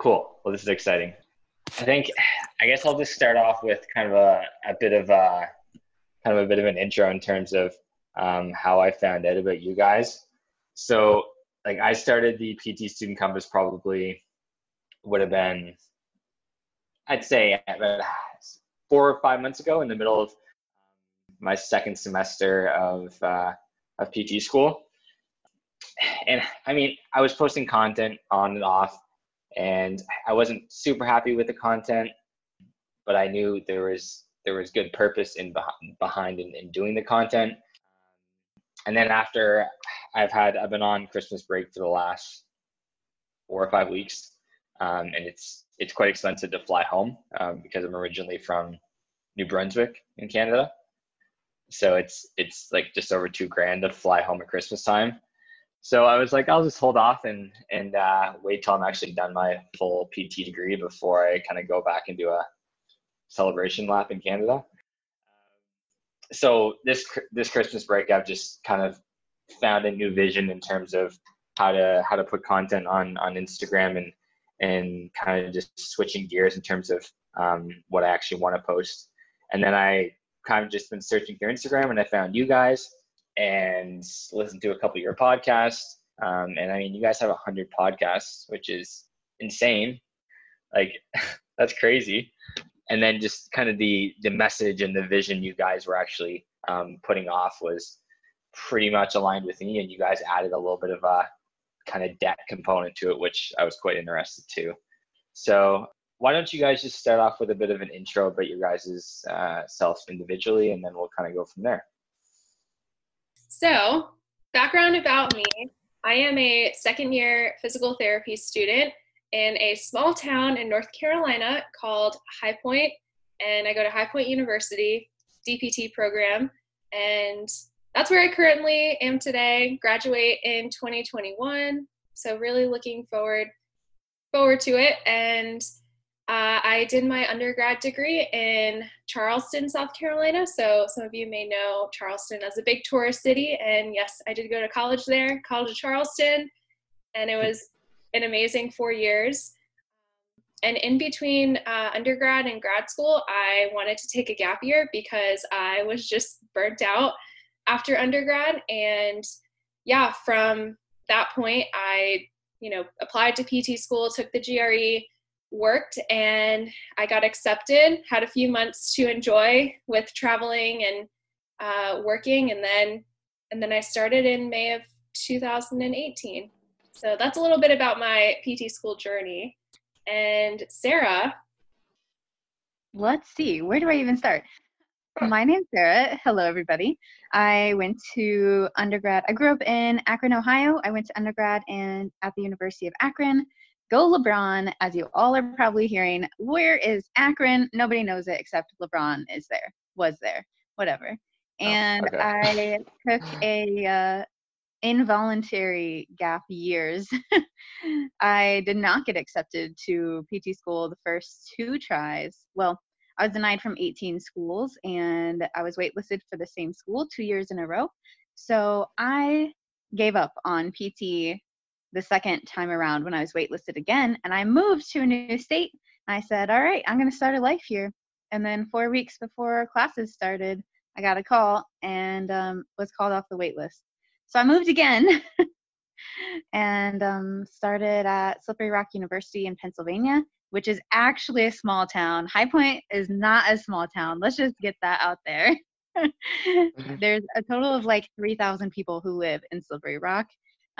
Cool. Well, this is exciting. I think, I guess I'll just start off with kind of a, a bit of a kind of a bit of an intro in terms of um, how I found out about you guys. So, like, I started the PT Student Compass probably would have been, I'd say, four or five months ago in the middle of my second semester of uh, of PT school. And I mean, I was posting content on and off, and I wasn't super happy with the content, but I knew there was there was good purpose in behind in, in doing the content. And then after I've had I've been on Christmas break for the last four or five weeks, um, and it's it's quite expensive to fly home um, because I'm originally from New Brunswick in Canada. So it's it's like just over two grand to fly home at Christmas time. So I was like, I'll just hold off and and uh, wait till I'm actually done my full PT degree before I kind of go back and do a celebration lap in Canada. So this this Christmas break, I've just kind of found a new vision in terms of how to how to put content on on Instagram and and kind of just switching gears in terms of um, what I actually want to post. And then I kind of just been searching through Instagram and I found you guys and listen to a couple of your podcasts. Um, and I mean, you guys have a hundred podcasts, which is insane. Like that's crazy and then just kind of the the message and the vision you guys were actually um, putting off was pretty much aligned with me and you guys added a little bit of a kind of debt component to it which i was quite interested to so why don't you guys just start off with a bit of an intro about your guys' uh, self individually and then we'll kind of go from there so background about me i am a second year physical therapy student in a small town in North Carolina called High Point, and I go to High Point University DPT program, and that's where I currently am today. Graduate in 2021, so really looking forward forward to it. And uh, I did my undergrad degree in Charleston, South Carolina. So some of you may know Charleston as a big tourist city, and yes, I did go to college there, College of Charleston, and it was an amazing four years. And in between uh, undergrad and grad school, I wanted to take a gap year because I was just burnt out after undergrad. And yeah, from that point, I, you know, applied to PT school, took the GRE, worked, and I got accepted. Had a few months to enjoy with traveling and uh, working, and then and then I started in May of 2018. So that's a little bit about my PT school journey. And Sarah. Let's see, where do I even start? My name's Sarah. Hello, everybody. I went to undergrad. I grew up in Akron, Ohio. I went to undergrad in at the University of Akron. Go LeBron, as you all are probably hearing. Where is Akron? Nobody knows it except LeBron is there, was there, whatever. Oh, and oh, okay. I took a uh, involuntary gap years. I did not get accepted to PT school the first two tries. Well, I was denied from 18 schools and I was waitlisted for the same school two years in a row. So I gave up on PT the second time around when I was waitlisted again and I moved to a new state. I said, All right, I'm going to start a life here. And then four weeks before classes started, I got a call and um, was called off the waitlist. So I moved again and um, started at Slippery Rock University in Pennsylvania. which is actually a small town. High Point is not a small town. Let's just get that out there. There's a total of like 3,000 people who live in Slippery Rock.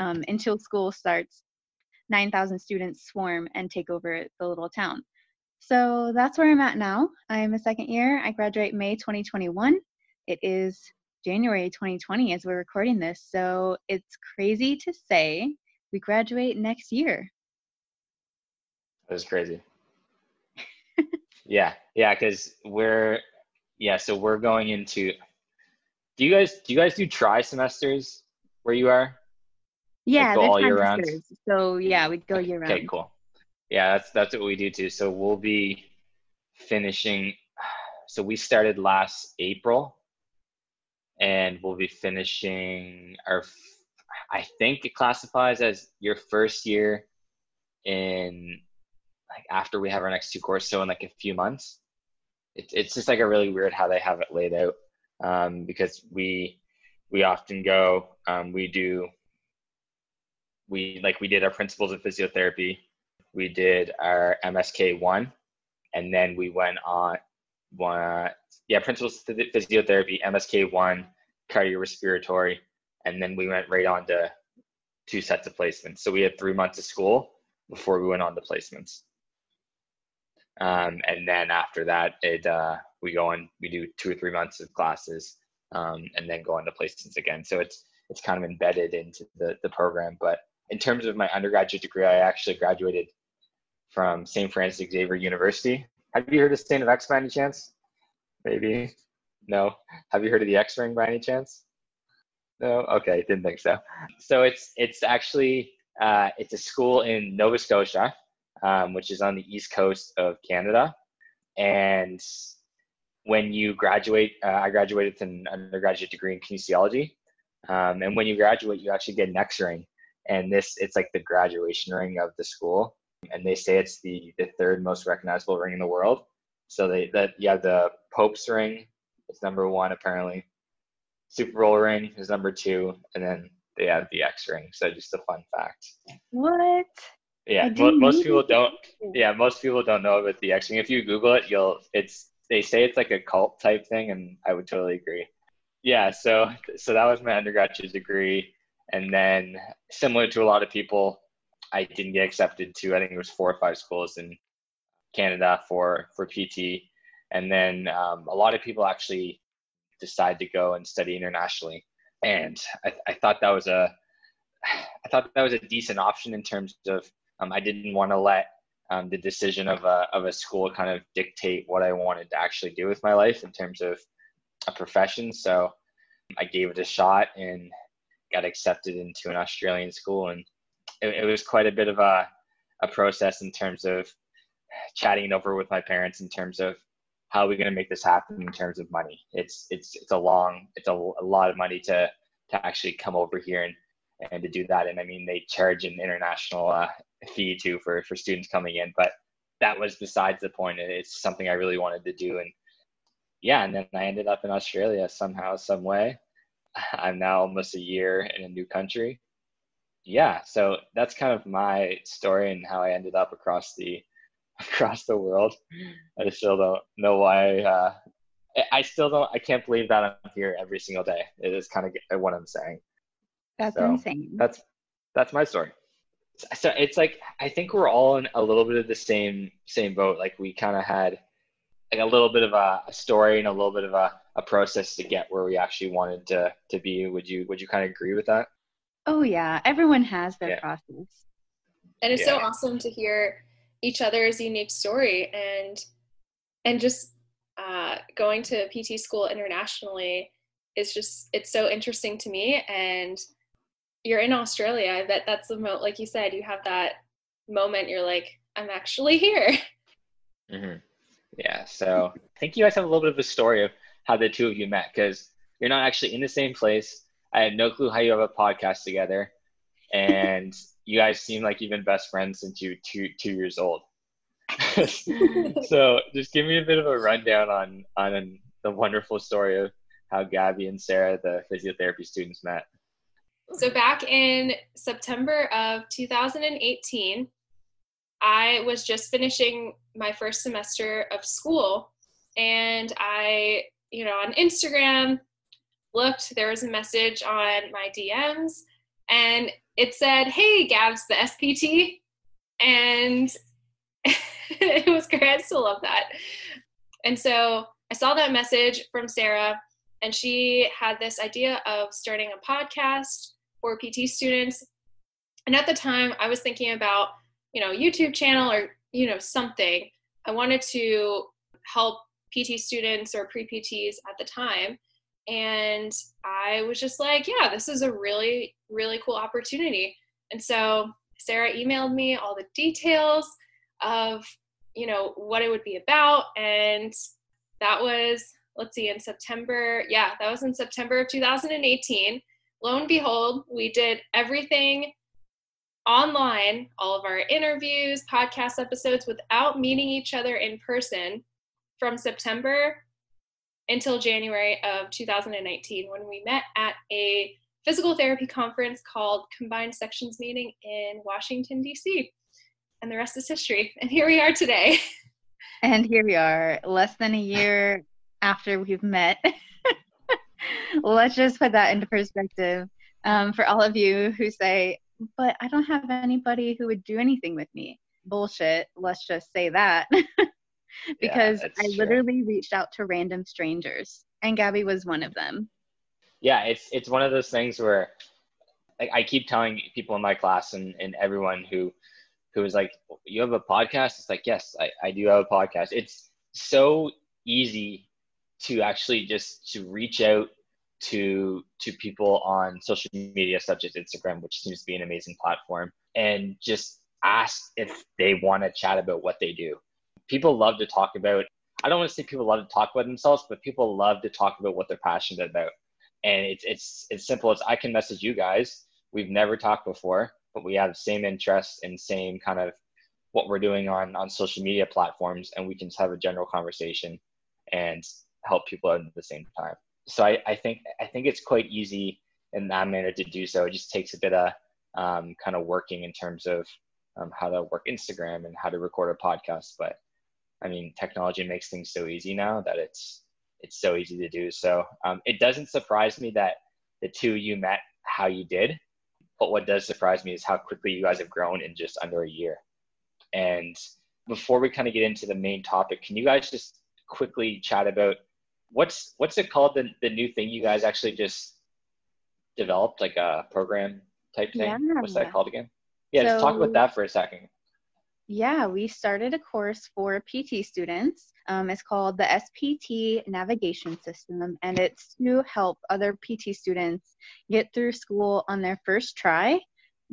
Um, until school starts, 9,000 students swarm and take over the little town. So that's where I'm at now. I'm a second year. I graduate May 2021. It is January 2020 as we're recording this. So it's crazy to say we graduate next year. That was crazy. yeah, yeah, because we're yeah, so we're going into. Do you guys do you guys do tri semesters where you are? Yeah, like go all year round. So yeah, we'd go year round. Okay, cool. Yeah, that's that's what we do too. So we'll be finishing. So we started last April, and we'll be finishing our. I think it classifies as your first year in like after we have our next two courses, so in like a few months. It's it's just like a really weird how they have it laid out um, because we we often go um, we do we like we did our principles of physiotherapy we did our msk one and then we went on one yeah principles of physiotherapy msk one cardiorespiratory and then we went right on to two sets of placements so we had three months of school before we went on to placements um, and then after that, it uh, we go on, we do two or three months of classes, um, and then go on to placements again. So it's it's kind of embedded into the the program. But in terms of my undergraduate degree, I actually graduated from St. Francis Xavier University. Have you heard of St. FX by any chance? Maybe. No. Have you heard of the X Ring by any chance? No. Okay, didn't think so. So it's it's actually uh, it's a school in Nova Scotia um, which is on the east coast of Canada. And when you graduate, uh, I graduated with an undergraduate degree in kinesiology. Um, and when you graduate, you actually get an X ring. And this, it's like the graduation ring of the school. And they say it's the, the third most recognizable ring in the world. So they that you have the Pope's ring, it's number one apparently. Super Bowl ring is number two, and then they have the X ring. So just a fun fact. What? Yeah, most people don't. Yeah, most people don't know about the X Ring. If you Google it, you'll. It's they say it's like a cult type thing, and I would totally agree. Yeah, so so that was my undergraduate degree, and then similar to a lot of people, I didn't get accepted to. I think it was four or five schools in Canada for for PT, and then um, a lot of people actually decide to go and study internationally, and I, I thought that was a I thought that was a decent option in terms of um, I didn't want to let um, the decision of a, of a school kind of dictate what I wanted to actually do with my life in terms of a profession. So I gave it a shot and got accepted into an Australian school. And it, it was quite a bit of a, a process in terms of chatting it over with my parents in terms of how are we going to make this happen in terms of money. It's, it's, it's a long, it's a, a lot of money to, to actually come over here and, and to do that. And I mean, they charge an international uh, fee too for for students coming in, but that was besides the point. It's something I really wanted to do, and yeah, and then I ended up in Australia somehow, some way. I'm now almost a year in a new country. Yeah, so that's kind of my story and how I ended up across the across the world. I still don't know why. Uh, I still don't. I can't believe that I'm here every single day. It is kind of what I'm saying. That's so insane. That's that's my story. So it's like I think we're all in a little bit of the same same boat. Like we kind of had like a little bit of a, a, story and a little bit of a, a process to get where we actually wanted to to be. Would you would you kind of agree with that? Oh yeah, everyone has their yeah. process. And it's yeah. so awesome to hear each other's unique story and and just uh, going to PT school internationally is just it's so interesting to me and you're in Australia, I bet that's the mo like you said, you have that moment you're like, I'm actually here. Mm-hmm. Yeah. So I think you guys have a little bit of a story of how the two of you met because you're not actually in the same place. I had no clue how you have a podcast together, and you guys seem like you've been best friends since you two two years old. so just give me a bit of a rundown on on the wonderful story of how Gabby and Sarah, the physiotherapy students, met. So back in September of 2018, I was just finishing my first semester of school and I, you know, on Instagram looked, there was a message on my DMs and it said, Hey, Gabs, the SPT. And it was great. I still love that. And so I saw that message from Sarah, and she had this idea of starting a podcast for PT students. And at the time, I was thinking about, you know, YouTube channel or, you know, something. I wanted to help PT students or pre PTs at the time. And I was just like, yeah, this is a really, really cool opportunity. And so Sarah emailed me all the details of, you know, what it would be about. And that was, let's see, in September. Yeah, that was in September of 2018. Lo and behold, we did everything online, all of our interviews, podcast episodes without meeting each other in person from September until January of 2019 when we met at a physical therapy conference called Combined Sections Meeting in Washington, D.C. And the rest is history. And here we are today. And here we are, less than a year after we've met. Let's just put that into perspective. Um, for all of you who say, but I don't have anybody who would do anything with me. Bullshit. Let's just say that. because yeah, I true. literally reached out to random strangers, and Gabby was one of them. Yeah, it's it's one of those things where, like, I keep telling people in my class and, and everyone who who is like, "You have a podcast?" It's like, "Yes, I, I do have a podcast." It's so easy to actually just to reach out to to people on social media such as Instagram, which seems to be an amazing platform, and just ask if they want to chat about what they do people love to talk about I don't want to say people love to talk about themselves, but people love to talk about what they're passionate about. And it's it's it's simple as I can message you guys. We've never talked before, but we have the same interests and same kind of what we're doing on on social media platforms, and we can just have a general conversation and help people out at the same time. So I, I think I think it's quite easy in that manner to do so. It just takes a bit of um, kind of working in terms of um, how to work Instagram and how to record a podcast, but I mean, technology makes things so easy now that it's it's so easy to do. So um, it doesn't surprise me that the two you met how you did, but what does surprise me is how quickly you guys have grown in just under a year. And before we kind of get into the main topic, can you guys just quickly chat about what's what's it called the the new thing you guys actually just developed like a program type thing? Yeah. What's that called again? Yeah, so, just talk about that for a second. Yeah, we started a course for PT students. Um, it's called the SPT Navigation System, and it's to help other PT students get through school on their first try.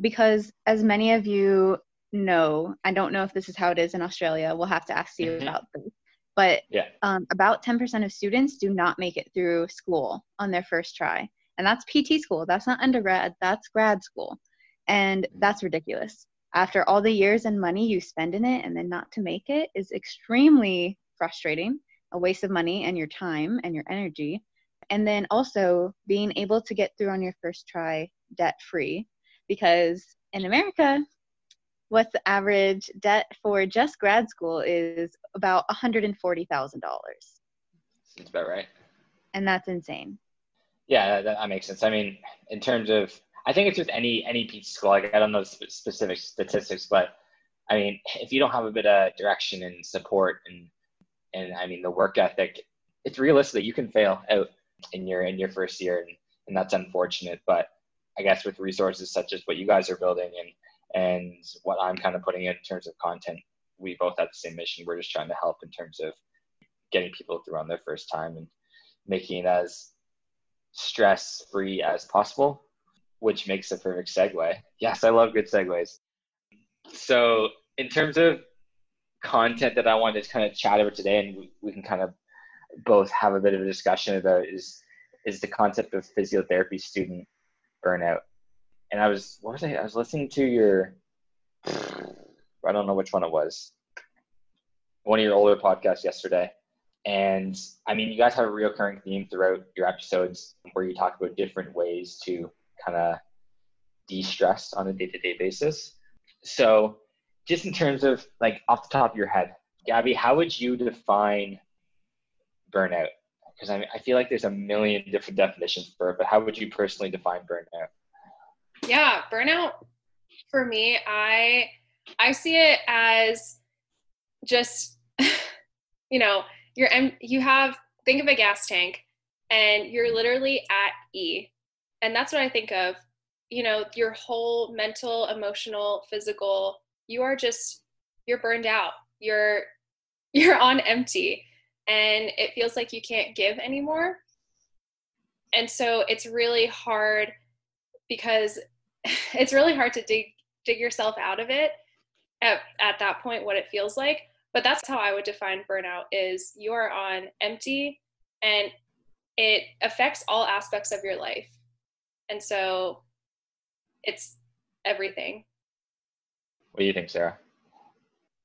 Because, as many of you know, I don't know if this is how it is in Australia, we'll have to ask you mm-hmm. about this. But yeah. um, about 10% of students do not make it through school on their first try. And that's PT school, that's not undergrad, that's grad school. And that's ridiculous after all the years and money you spend in it and then not to make it is extremely frustrating, a waste of money and your time and your energy. And then also being able to get through on your first try debt free because in America, what's the average debt for just grad school is about $140,000. Seems about right. And that's insane. Yeah, that, that makes sense. I mean, in terms of I think it's with any any PT school. Like I don't know sp- specific statistics, but I mean, if you don't have a bit of direction and support and and I mean the work ethic, it's realistic that you can fail out in your in your first year, and, and that's unfortunate. But I guess with resources such as what you guys are building and and what I'm kind of putting in terms of content, we both have the same mission. We're just trying to help in terms of getting people through on their first time and making it as stress free as possible which makes a perfect segue. Yes, I love good segues. So, in terms of content that I wanted to kind of chat about today, and we, we can kind of both have a bit of a discussion about is is the concept of physiotherapy student burnout. And I was what was I? I was listening to your I don't know which one it was. One of your older podcasts yesterday. And I mean, you guys have a recurring theme throughout your episodes where you talk about different ways to kind of de-stress on a day-to-day basis. So just in terms of like off the top of your head, Gabby, how would you define burnout? Because I, mean, I feel like there's a million different definitions for it, but how would you personally define burnout? Yeah, burnout for me, I I see it as just you know, you're you have think of a gas tank and you're literally at E. And that's what I think of. You know, your whole mental, emotional, physical, you are just you're burned out. You're you're on empty and it feels like you can't give anymore. And so it's really hard because it's really hard to dig dig yourself out of it at, at that point what it feels like. But that's how i would define burnout is you are on empty and it affects all aspects of your life. And so it's everything. What do you think sarah?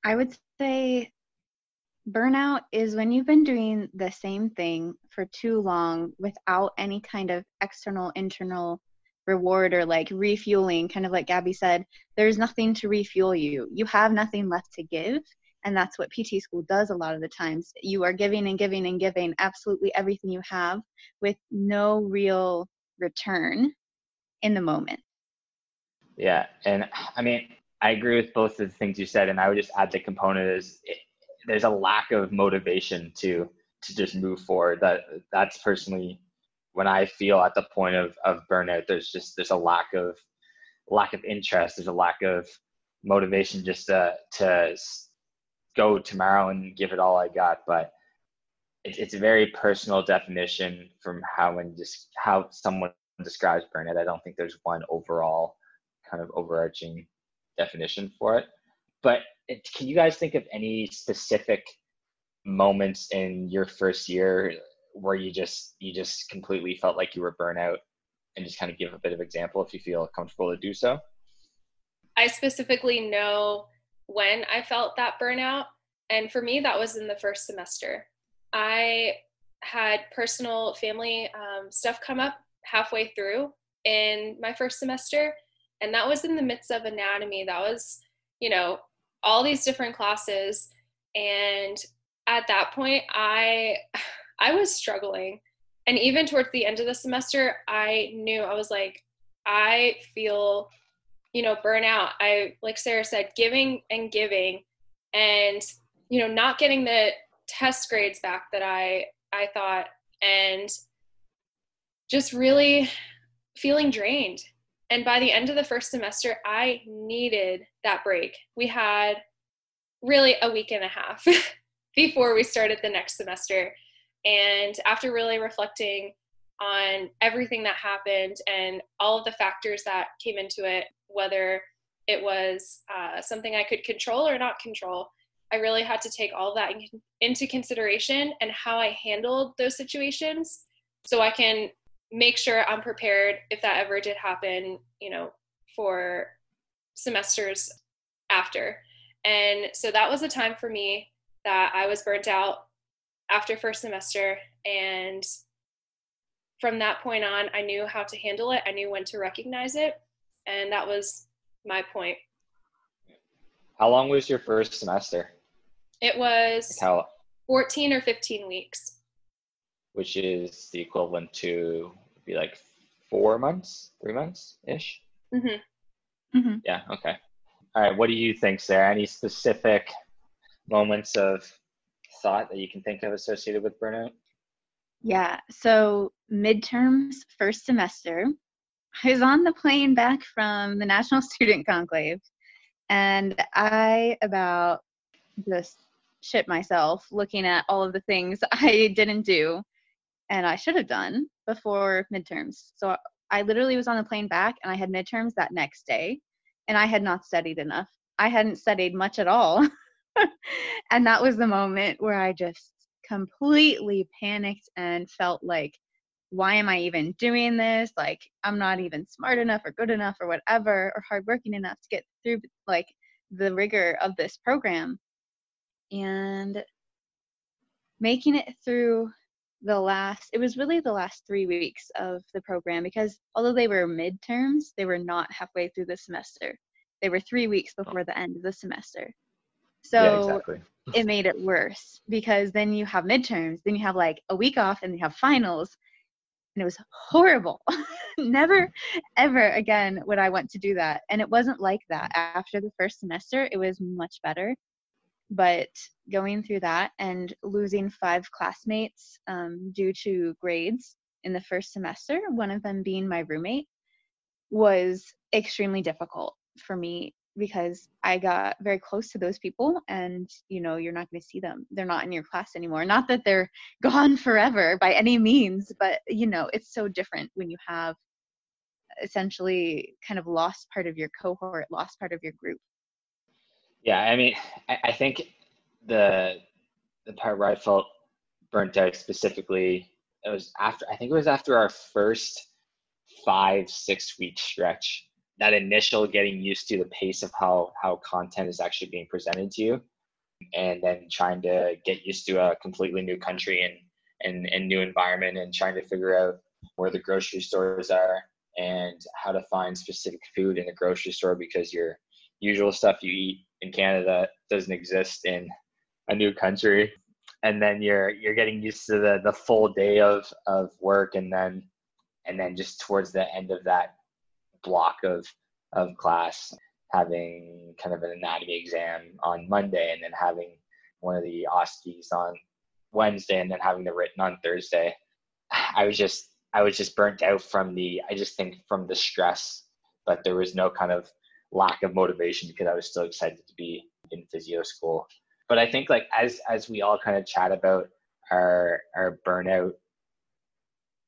I would say burnout is when you've been doing the same thing for too long without any kind of external internal reward or like refueling kind of like gabby said there's nothing to refuel you. You have nothing left to give and that's what pt school does a lot of the times. You are giving and giving and giving absolutely everything you have with no real return in the moment. Yeah and i mean i agree with both of the things you said and i would just add the component is it, there's a lack of motivation to to just move forward. That that's personally when I feel at the point of, of burnout, there's just there's a lack of lack of interest. There's a lack of motivation just to to go tomorrow and give it all I got. But it, it's a very personal definition from how when just how someone describes burnout. I don't think there's one overall kind of overarching definition for it. But it, can you guys think of any specific moments in your first year where you just you just completely felt like you were burnout and just kind of give a bit of example if you feel comfortable to do so? I specifically know when i felt that burnout and for me that was in the first semester. I had personal family um, stuff come up halfway through in my first semester and that was in the midst of anatomy. That was you know all these different classes and at that point i I was struggling. And even towards the end of the semester, I knew I was like, I feel, you know, burnout. I, like Sarah said, giving and giving and, you know, not getting the test grades back that I, I thought, and just really feeling drained. And by the end of the first semester, I needed that break. We had really a week and a half before we started the next semester. And after really reflecting on everything that happened and all of the factors that came into it, whether it was uh, something I could control or not control, I really had to take all that in, into consideration and how I handled those situations so I can make sure I'm prepared if that ever did happen, you know, for semesters after. And so that was a time for me that I was burnt out after first semester and from that point on i knew how to handle it. I knew when to recognize it and that was my point. How long was your first semester? It was how 14 or 15 weeks. Which is the equivalent to be like four months three months ish? Mm-hmm. Mm-hmm. yeah okay. All right what do you think sarah? Any specific moments of thought that you can think of associated with burnout? Yeah. So midterms, first semester, I was on the plane back from the National Student Conclave, and I about just shit myself looking at all of the things I didn't do and I should have done before midterms. So I literally was on the plane back and I had midterms that next day and I had not studied enough. I hadn't studied much at all and that was the moment where I just completely panicked and felt like, why am I even doing this? Like, I'm not even smart enough or good enough or whatever, or hardworking enough to get through like the rigor of this program. And making it through the last, it was really the last three weeks of the program because although they were midterms, they were not halfway through the semester. they were three weeks oh. before the end of the semester. Yeah, So exactly. it made it worse because then you have midterms, then you have like a week off, and you have finals, and it was horrible. Never, ever again would I want to do that. And it wasn't like that after the first semester. It was much better, but going through that and losing five classmates um, due to grades in the first semester, one of them being my roommate, was extremely difficult for me because I got very close to those people and you know you're not going to see them. They're not in your class anymore. Not that they're gone forever by any means but you know it's so different when you have essentially kind of lost part of your cohort lost part of your group. Yeah, I mean, I, I think the the part where I felt burnt out specifically, it was after I think it was after our first five six week stretch. That initial getting used to the pace of how how content is actually being presented to you, and then trying to get used to a completely new country and and, and new environment, and trying to figure out where the grocery stores are and how to find specific food in the grocery store because your usual stuff you eat in Canada doesn't exist in a new country. And then you're you're getting used to the the full day of of work and then and then just towards the end of that block of of class having kind of an anatomy exam on Monday and then having one of the OSCEs on Wednesday and then having the written on Thursday. I was just I was just burnt out from the I just think from the stress, but there was no kind of lack of motivation because I was still excited to be in physio school. But I think like as as we all kind of chat about our our burnout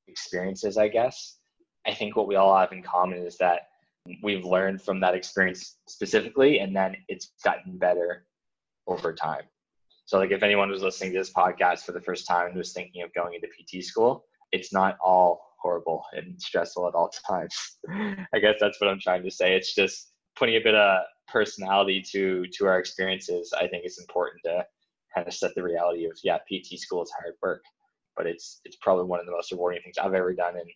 experiences, I guess, I think what we all have in common is that we've learned from that experience specifically and then it's gotten better over time. So like if anyone was listening to this podcast for the first time and was thinking of going into PT school, it's not all horrible and stressful at all times. I guess that's what I'm trying to say. It's just putting a bit of personality to to our experiences. I think it's important to kind of set the reality of yeah, PT school is hard work, but it's it's probably one of the most rewarding things I've ever done, and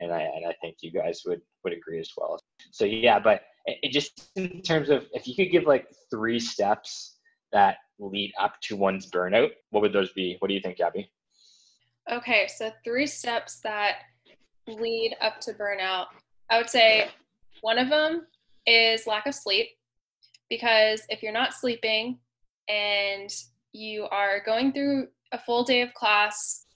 and I and I think you guys would would agree as well. So yeah, but it, just in terms of if you could give like three steps that lead up to one's burnout, what would those be? What do you think, Gabby? Okay, so three steps that lead up to burnout. I would say one of them is lack of sleep because if you're not sleeping and you are going through a full day of class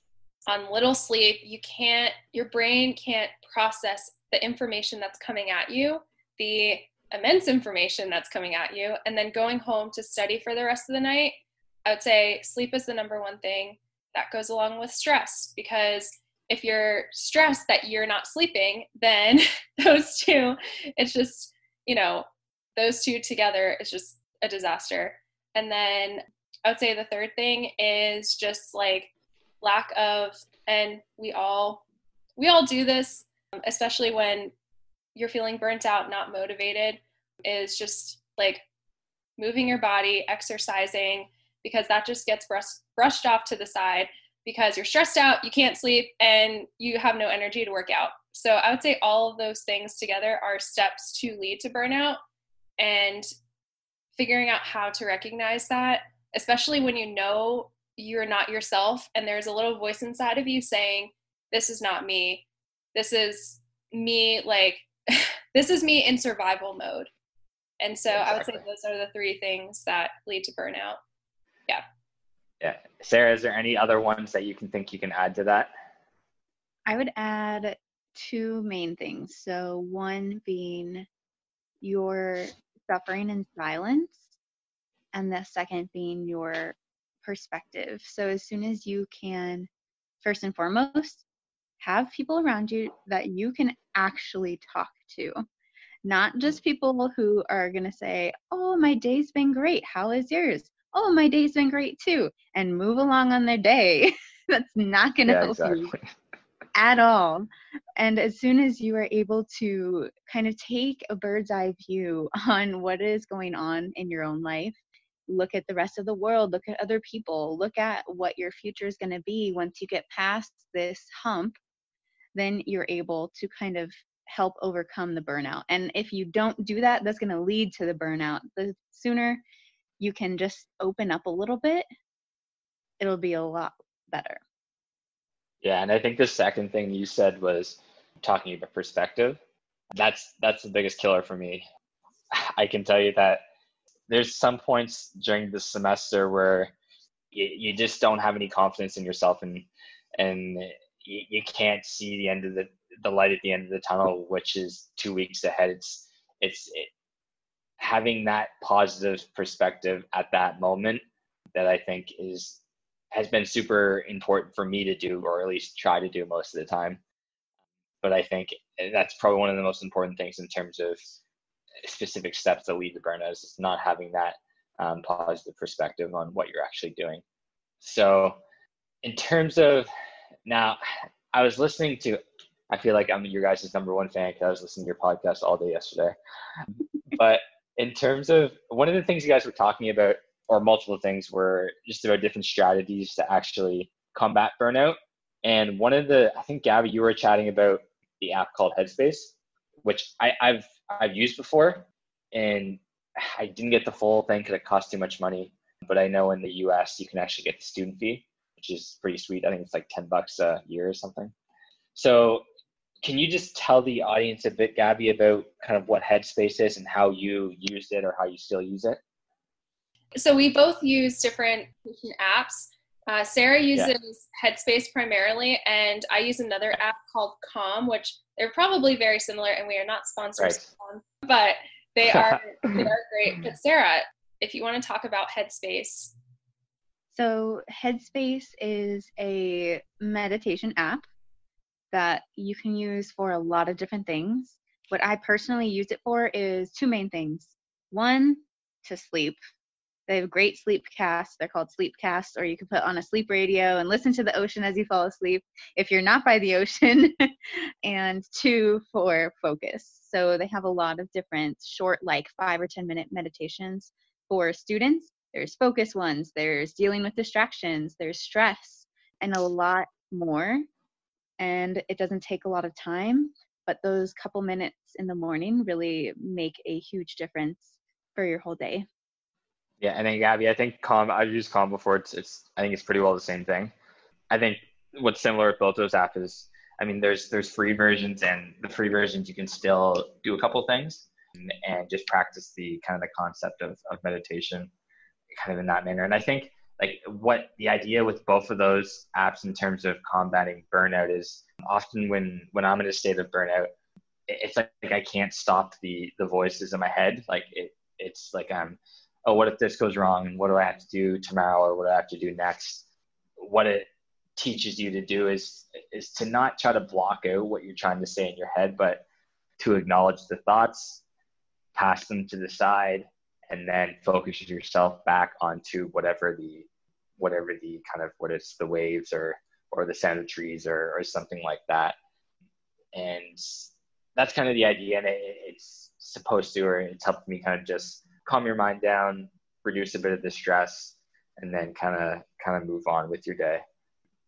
on little sleep, you can't, your brain can't process the information that's coming at you, the immense information that's coming at you, and then going home to study for the rest of the night. I would say sleep is the number one thing that goes along with stress because if you're stressed that you're not sleeping, then those two, it's just, you know, those two together is just a disaster. And then I would say the third thing is just like lack of, and we all, we all do this, especially when you're feeling burnt out, not motivated, is just like moving your body, exercising, because that just gets brushed, brushed off to the side because you're stressed out, you can't sleep, and you have no energy to work out. So I would say all of those things together are steps to lead to burnout and figuring out how to recognize that, especially when you know you're not yourself and there's a little voice inside of you saying, This is not me. This is me, like, this is me in survival mode. And so exactly. I would say those are the three things that lead to burnout. Yeah. Yeah. Sarah, is there any other ones that you can think you can add to that? I would add two main things. So, one being your suffering in silence, and the second being your perspective. So, as soon as you can, first and foremost, have people around you that you can actually talk to, not just people who are going to say, Oh, my day's been great. How is yours? Oh, my day's been great too, and move along on their day. That's not going to yeah, help exactly. you at all. And as soon as you are able to kind of take a bird's eye view on what is going on in your own life, look at the rest of the world, look at other people, look at what your future is going to be once you get past this hump, then you're able to kind of help overcome the burnout. And if you don't do that, that's going to lead to the burnout. The sooner you can just open up a little bit, it'll be a lot better. Yeah, and I think the second thing you said was talking about perspective. That's that's the biggest killer for me. I can tell you that there's some points during the semester where you, you just don't have any confidence in yourself and and you, you can't see the end of the the light at the end of the tunnel, which is two weeks ahead. It's it's it, having that positive perspective at that moment that I think is has been super important for me to do, or at least try to do most of the time. But I think that's probably one of the most important things in terms of specific steps that lead to burnout is not having that um, positive perspective on what you're actually doing. So, in terms of now, I was listening to I feel like I'm your guys' number one fan because I was listening to your podcast all day yesterday. but in terms of one of the things you guys were talking about, or multiple things, were just about different strategies to actually combat burnout. And one of the, I think Gabby, you were chatting about the app called Headspace, which I, I've I've used before, and I didn't get the full thing because it cost too much money. But I know in the U.S. you can actually get the student fee, which is pretty sweet. I think it's like ten bucks a year or something. So can you just tell the audience a bit, Gabby, about kind of what Headspace is and how you used it or how you still use it? So we both use different apps. Uh, Sarah uses yeah. Headspace primarily, and I use another app called Calm, which they're probably very similar, and we are not sponsors, right. but they are they are great. But Sarah, if you want to talk about Headspace. So Headspace is a meditation app that you can use for a lot of different things. What I personally use it for is two main things. One, to sleep. They have great sleep casts. They're called sleep casts, or you can put on a sleep radio and listen to the ocean as you fall asleep if you're not by the ocean. and two, for focus. So they have a lot of different short, like five or 10 minute meditations for students. There's focus ones, there's dealing with distractions, there's stress, and a lot more and it doesn't take a lot of time but those couple minutes in the morning really make a huge difference for your whole day yeah and then gabby i think calm i've used calm before. It's, it's i think it's pretty well the same thing. I think what's similar with both those apps is i mean there's there's free versions and the free versions you can still do a couple things and, and just practice the kind of the concept of, of meditation kind of in that manner. And i think like what the idea with both of those apps in terms of combating burnout is often when when i'm in a state of burnout it's like, like i can't stop the the voices in my head. Like it it's like i'm oh what if this goes wrong? What do i have to do tomorrow or what do i have to do next? What it teaches you to do is is to not try to block out what you're trying to say in your head but to acknowledge the thoughts pass them to the side and then focus yourself back onto whatever the whatever the kind of what it's the waves or or the sound of trees or, or something like that. And that's kind of the idea and it, it's supposed to or it's helped me kind of just calm your mind down reduce a bit of the stress and then kind of kind of move on with your day.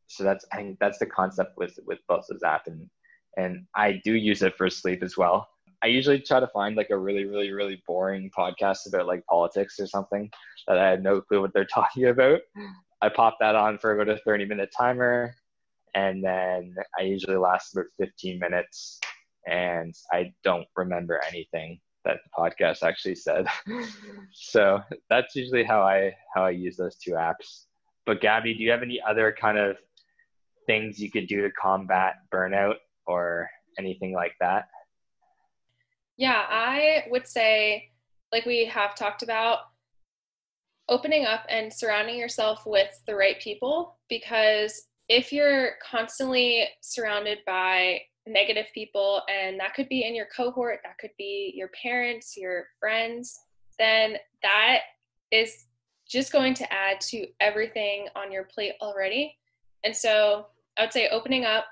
So that's i think that's the concept with with those apps and and i do use it for sleep as well. I usually try to find like a really, really, really boring podcast about like politics or something that I have no clue what they're talking about. I pop that on for about a 30 minute timer and then I usually last about 15 minutes and I don't remember anything that the podcast actually said. so that's usually how I how I use those two apps. But Gabby, do you have any other kind of things you could do to combat burnout or anything like that? Yeah, I would say, like we have talked about, opening up and surrounding yourself with the right people because if you're constantly surrounded by negative people and that could be in your cohort that could be your parents your friends then that is just going to add to everything on your plate already. And so i would say opening up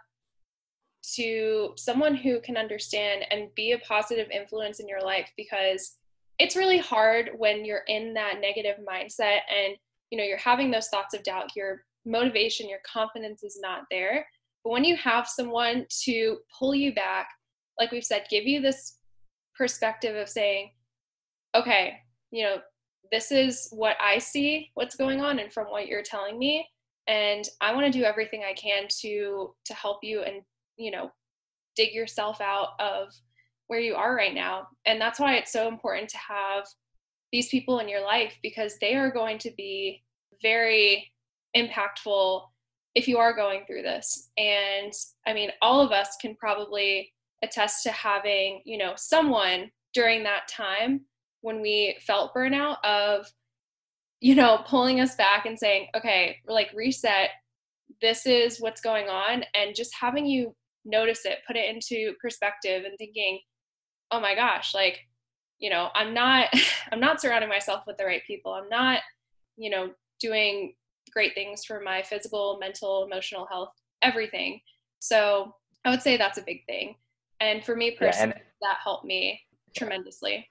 to someone who can understand and be a positive influence in your life because it's really hard when you're in that negative mindset and you know you're having those thoughts of doubt your motivation your confidence is not there but when you have someone to pull you back like we've said, give you this perspective of saying, okay, you know, this is what I see, what's going on, and from what you're telling me, and I want to do everything I can to to help you and you know dig yourself out of where you are right now. And that's why it's so important to have these people in your life because they are going to be very impactful if you are going through this. And I mean, all of us can probably attest to having, you know, someone during that time when we felt burnout of, you know, pulling us back and saying, okay, like reset, this is what's going on. And just having you notice it, put it into perspective and thinking, oh my gosh, like, you know, I'm not, I'm not surrounding myself with the right people. I'm not, you know, doing great things for my physical, mental, emotional health, everything. So I would say that's a big thing. And for me personally, yeah, that helped me tremendously.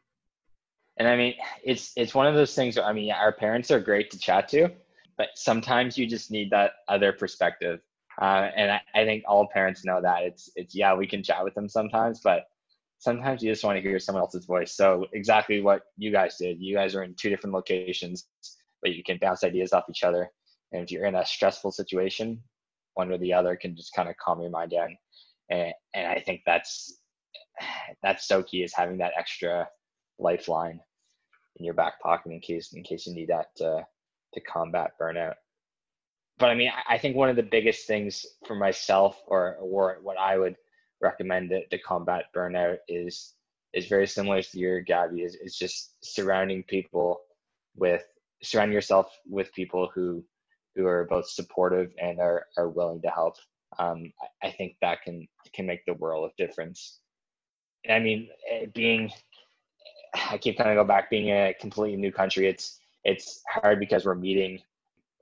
And I mean, it's it's one of those things. I mean, our parents are great to chat to, but sometimes you just need that other perspective. Uh, and I, I think all parents know that it's it's yeah, we can chat with them sometimes, but sometimes you just want to hear someone else's voice. So exactly what you guys did. You guys are in two different locations, but you can bounce ideas off each other. And if you're in a stressful situation, one or the other can just kind of calm your mind down. And, and I think that's that's so key is having that extra lifeline in your back pocket in case in case you need that to, to combat burnout. But I mean, I think one of the biggest things for myself, or or what I would recommend to, to combat burnout is is very similar to your Gabby. Is is just surrounding people with surrounding yourself with people who who are both supportive and are, are willing to help. Um, I, think that can can make the world of difference. I mean, eh, being I keep kind of go back being a completely new country. It's it's hard because we're meeting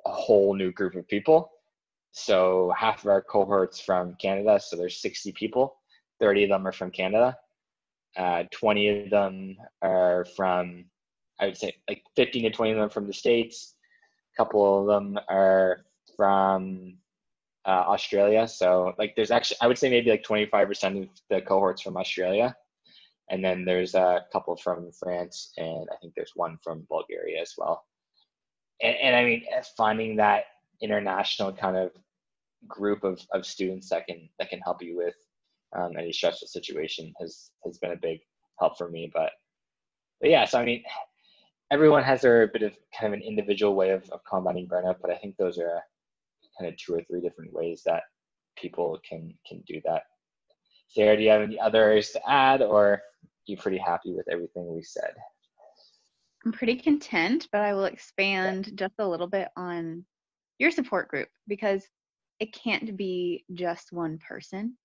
a whole new group of people. So half of our cohorts from Canada, so there's 60 people. 30 of them are from Canada. Uh, 20 of them are from, I would say, like 15 to 20 of them from the states. Couple of them are from uh, Australia. So like, there's actually, I would say maybe like 25% of the cohorts from Australia and then there's a couple from France, and I think there's one from Bulgaria as well. And, and I mean, finding that international kind of group of, of students that can that can help you with um, any stressful situation has has been a big help for me. But, but yeah, so I mean, everyone has their bit of kind of an individual way of, of combating burnout, but I think those are kind of two or three different ways that people can can do that. Sarah, do you have any others to add, or you pretty happy with everything we said? I'm pretty content, but I will expand just a little bit on your support group because it can't be just one person.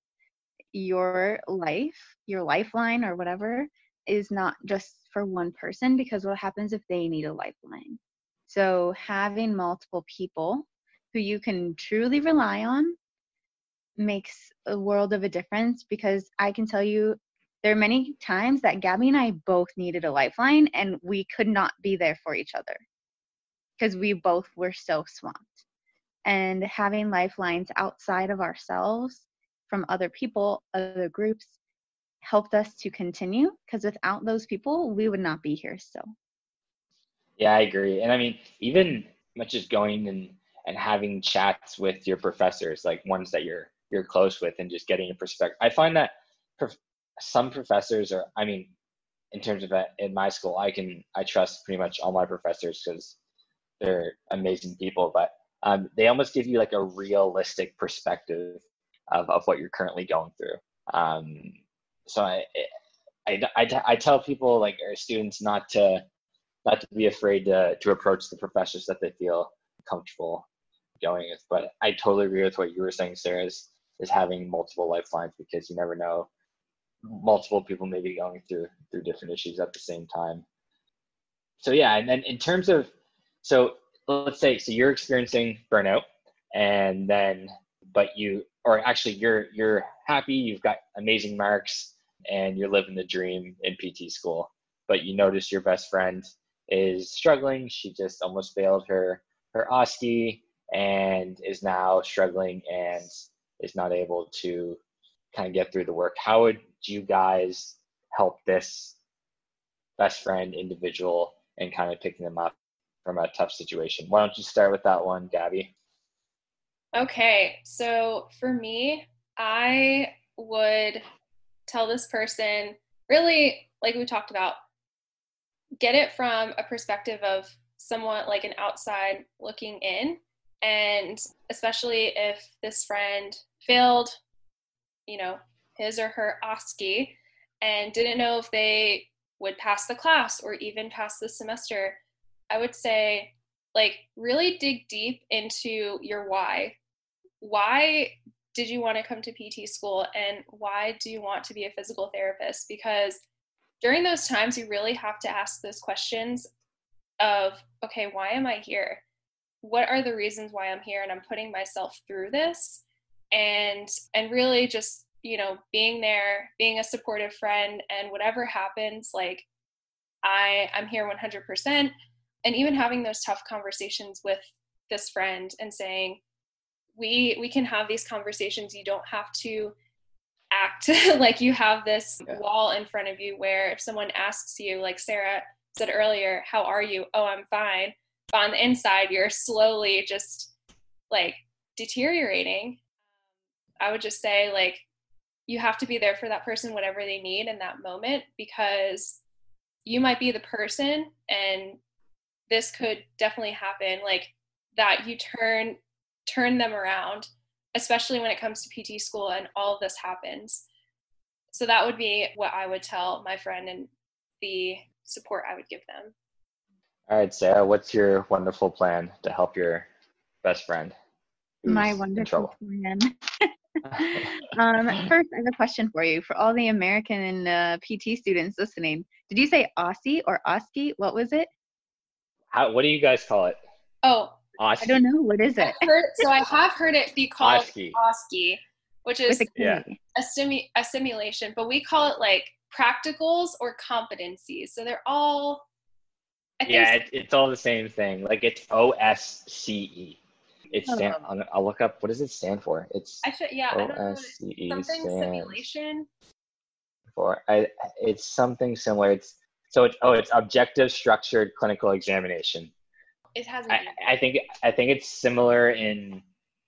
Your life, your lifeline, or whatever, is not just for one person because what happens if they need a lifeline? So, having multiple people who you can truly rely on makes a world of a difference because I can tell you there are many times that Gabby and I both needed a lifeline and we could not be there for each other because we both were so swamped. And having lifelines outside of ourselves from other people, other groups, helped us to continue because without those people, we would not be here still. Yeah, I agree. And I mean, even much as going and, and having chats with your professors, like ones that you're you're close with and just getting a perspective. I find that some professors are i mean in terms of that in my school i can i trust pretty much all my professors because they're amazing people but um, they almost give you like a realistic perspective of, of what you're currently going through um, so I, I, I, I tell people like our students not to not to be afraid to, to approach the professors that they feel comfortable going with but i totally agree with what you were saying sarah is, is having multiple lifelines because you never know multiple people may be going through through different issues at the same time. So yeah, and then in terms of so let's say so you're experiencing burnout and then but you or actually you're you're happy, you've got amazing marks and you're living the dream in PT school, but you notice your best friend is struggling. She just almost failed her her OSCE and is now struggling and is not able to kind of get through the work. How would you guys help this best friend individual and kind of picking them up from a tough situation? Why don't you start with that one, Gabby? Okay, so for me, I would tell this person really, like we talked about, get it from a perspective of someone like an outside looking in. And especially if this friend failed, you know, his or her OSCE and didn't know if they would pass the class or even pass the semester, I would say, like, really dig deep into your why. Why did you want to come to PT school and why do you want to be a physical therapist? Because during those times, you really have to ask those questions of, okay, why am I here? What are the reasons why I'm here and I'm putting myself through this? And and really just, you know, being there, being a supportive friend and whatever happens, like I I'm here 100% and even having those tough conversations with this friend and saying, we we can have these conversations. You don't have to act like you have this yeah. wall in front of you where if someone asks you like sarah said earlier how are you? Oh i'm fine. But on the inside you're slowly just like deteriorating. I would just say like you have to be there for that person whatever they need in that moment because you might be the person and this could definitely happen. Like that you turn turn them around, especially when it comes to PT school and all of this happens. So that would be what I would tell my friend and the support I would give them. All right, Sarah, what's your wonderful plan to help your best friend? My wonderful plan. um, first, I have a question for you. For all the American uh, PT students listening, did you say Aussie or OSCE? What was it? How, what do you guys call it? Oh, I don't know. What is it? Heard, so I have heard it be called OSCE, which is a, yeah. a, simu- a simulation, but we call it like practicals or competencies. So they're all. yeah, it, it's all the same thing. Like it's OSCE. It's stand, oh. I'll look up what does it stand for. It's I should yeah OSCE something simulation. For I, it's something similar. It's so it's oh it's objective structured clinical examination it has. I, I, think I think it's similar in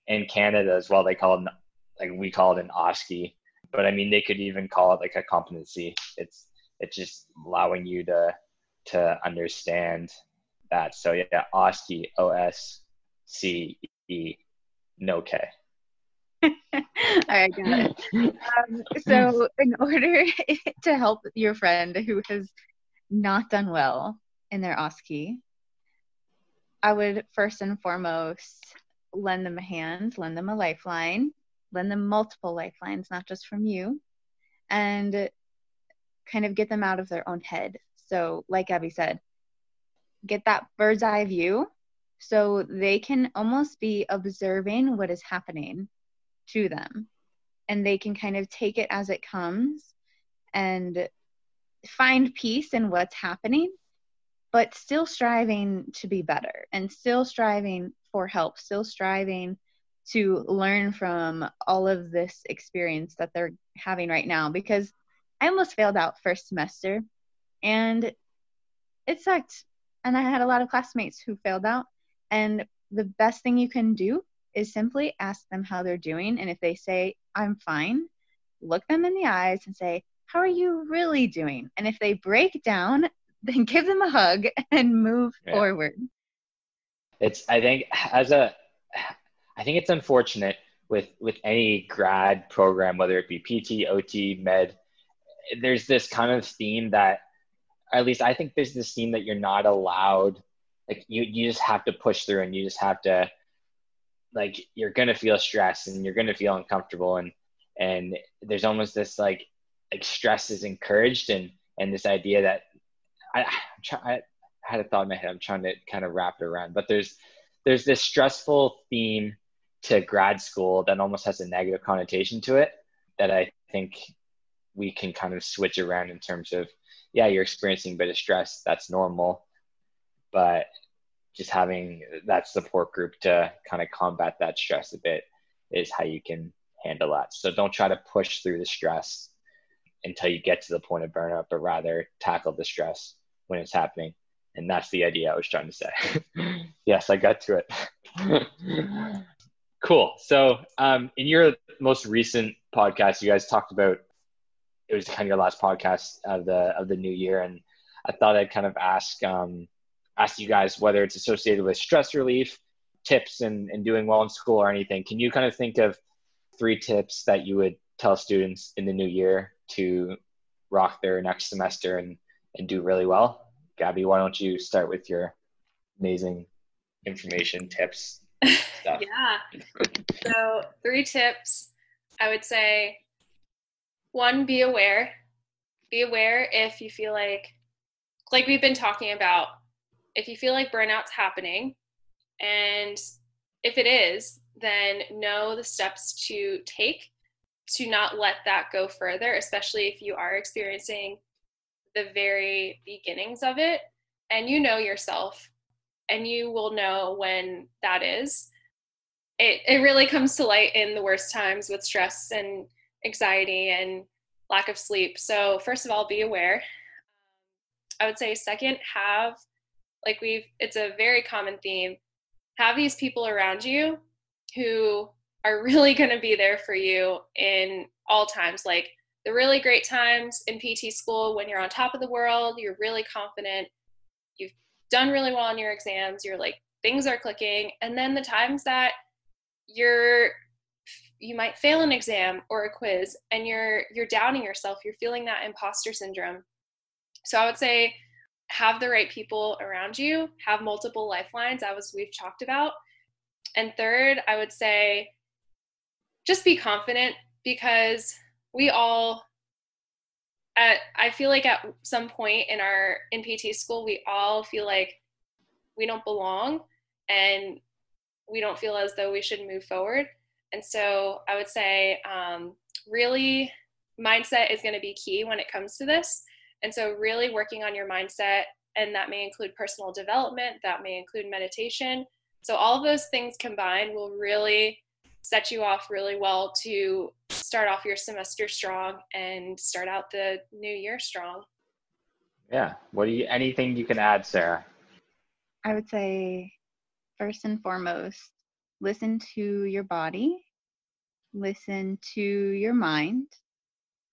in Canada as well. They call it like we call it an OSCE, but I mean they could even call it like a competency. It's it's just allowing you to to understand that. So yeah, OSCE, O S C E, no K. All right, got it. Um, so, in order to help your friend who has not done well in their OSCE, I would first and foremost lend them a hand, lend them a lifeline, lend them multiple lifelines, not just from you, and kind of get them out of their own head. So, like Abby said, get that bird's eye view so they can almost be observing what is happening to them and they can kind of take it as it comes and find peace in what's happening but still striving to be better and still striving for help, still striving to learn from all of this experience that they're having right now because I almost failed out first semester and it sucked. And I had a lot of classmates who failed out. And the best thing you can do is simply ask them how they're doing. And if they say, I'm fine, look them in the eyes and say, How are you really doing? And if they break down then give them a hug and move yeah. forward. It's I think as a I think it's unfortunate with with any grad program, whether it be PT, OT, med, there's this kind of theme that at least I think there's this theme that you're not allowed like you you just have to push through and you just have to like you're gonna feel stressed and you're gonna feel uncomfortable and and there's almost this like like stress is encouraged and and this idea that I, I had a thought in my head. I'm trying to kind of wrap it around, but there's there's this stressful theme to grad school that almost has a negative connotation to it that I think we can kind of switch around in terms of yeah, you're experiencing a bit of stress. That's normal, but just having that support group to kind of combat that stress a bit is how you can handle that. So don't try to push through the stress. until you get to the point of burnout, but rather tackle the stress when it's happening. And that's the idea I was trying to say. yes, I got to it. cool. So, um, in your most recent podcast, you guys talked about it was kind of your last podcast of the of the new year, and I thought I'd kind of ask um, ask you guys whether it's associated with stress relief, tips, and and doing well in school or anything. Can you kind of think of three tips that you would tell students in the new year to rock their next semester and and do really well? Gabby, why don't you start with your amazing information tips stuff? yeah. So three tips. I would say one, be aware. Be aware if you feel like like we've been talking about, if you feel like burnout's happening and if it is, then know the steps to take to not let that go further, especially if you are experiencing the very beginnings of it and you know yourself and you will know when that is. It, it really comes to light in the worst times with stress and anxiety and lack of sleep. So, first of all, be aware. I would say, second, have like we've, it's a very common theme, have these people around you who are really going to be there for you in all times. Like the really great times in PT school when you're on top of the world, you're really confident, you've done really well on your exams, you're like, things are clicking. And then the times that you're you might fail an exam or a quiz and you're you're doubting yourself you're feeling that imposter syndrome so i would say have the right people around you have multiple lifelines as we've talked about and third i would say just be confident because we all at, i feel like at some point in our in pt school we all feel like we don't belong and we don't feel as though we should move forward. And so i would say um, really mindset is going to be key when it comes to this. And so really working on your mindset and that may include personal development that may include meditation. So all of those things combined will really set you off really well to start off your semester strong and start out the new year strong. Yeah. What do you anything you can add, Sarah? I would say first and foremost, listen to your body, listen to your mind,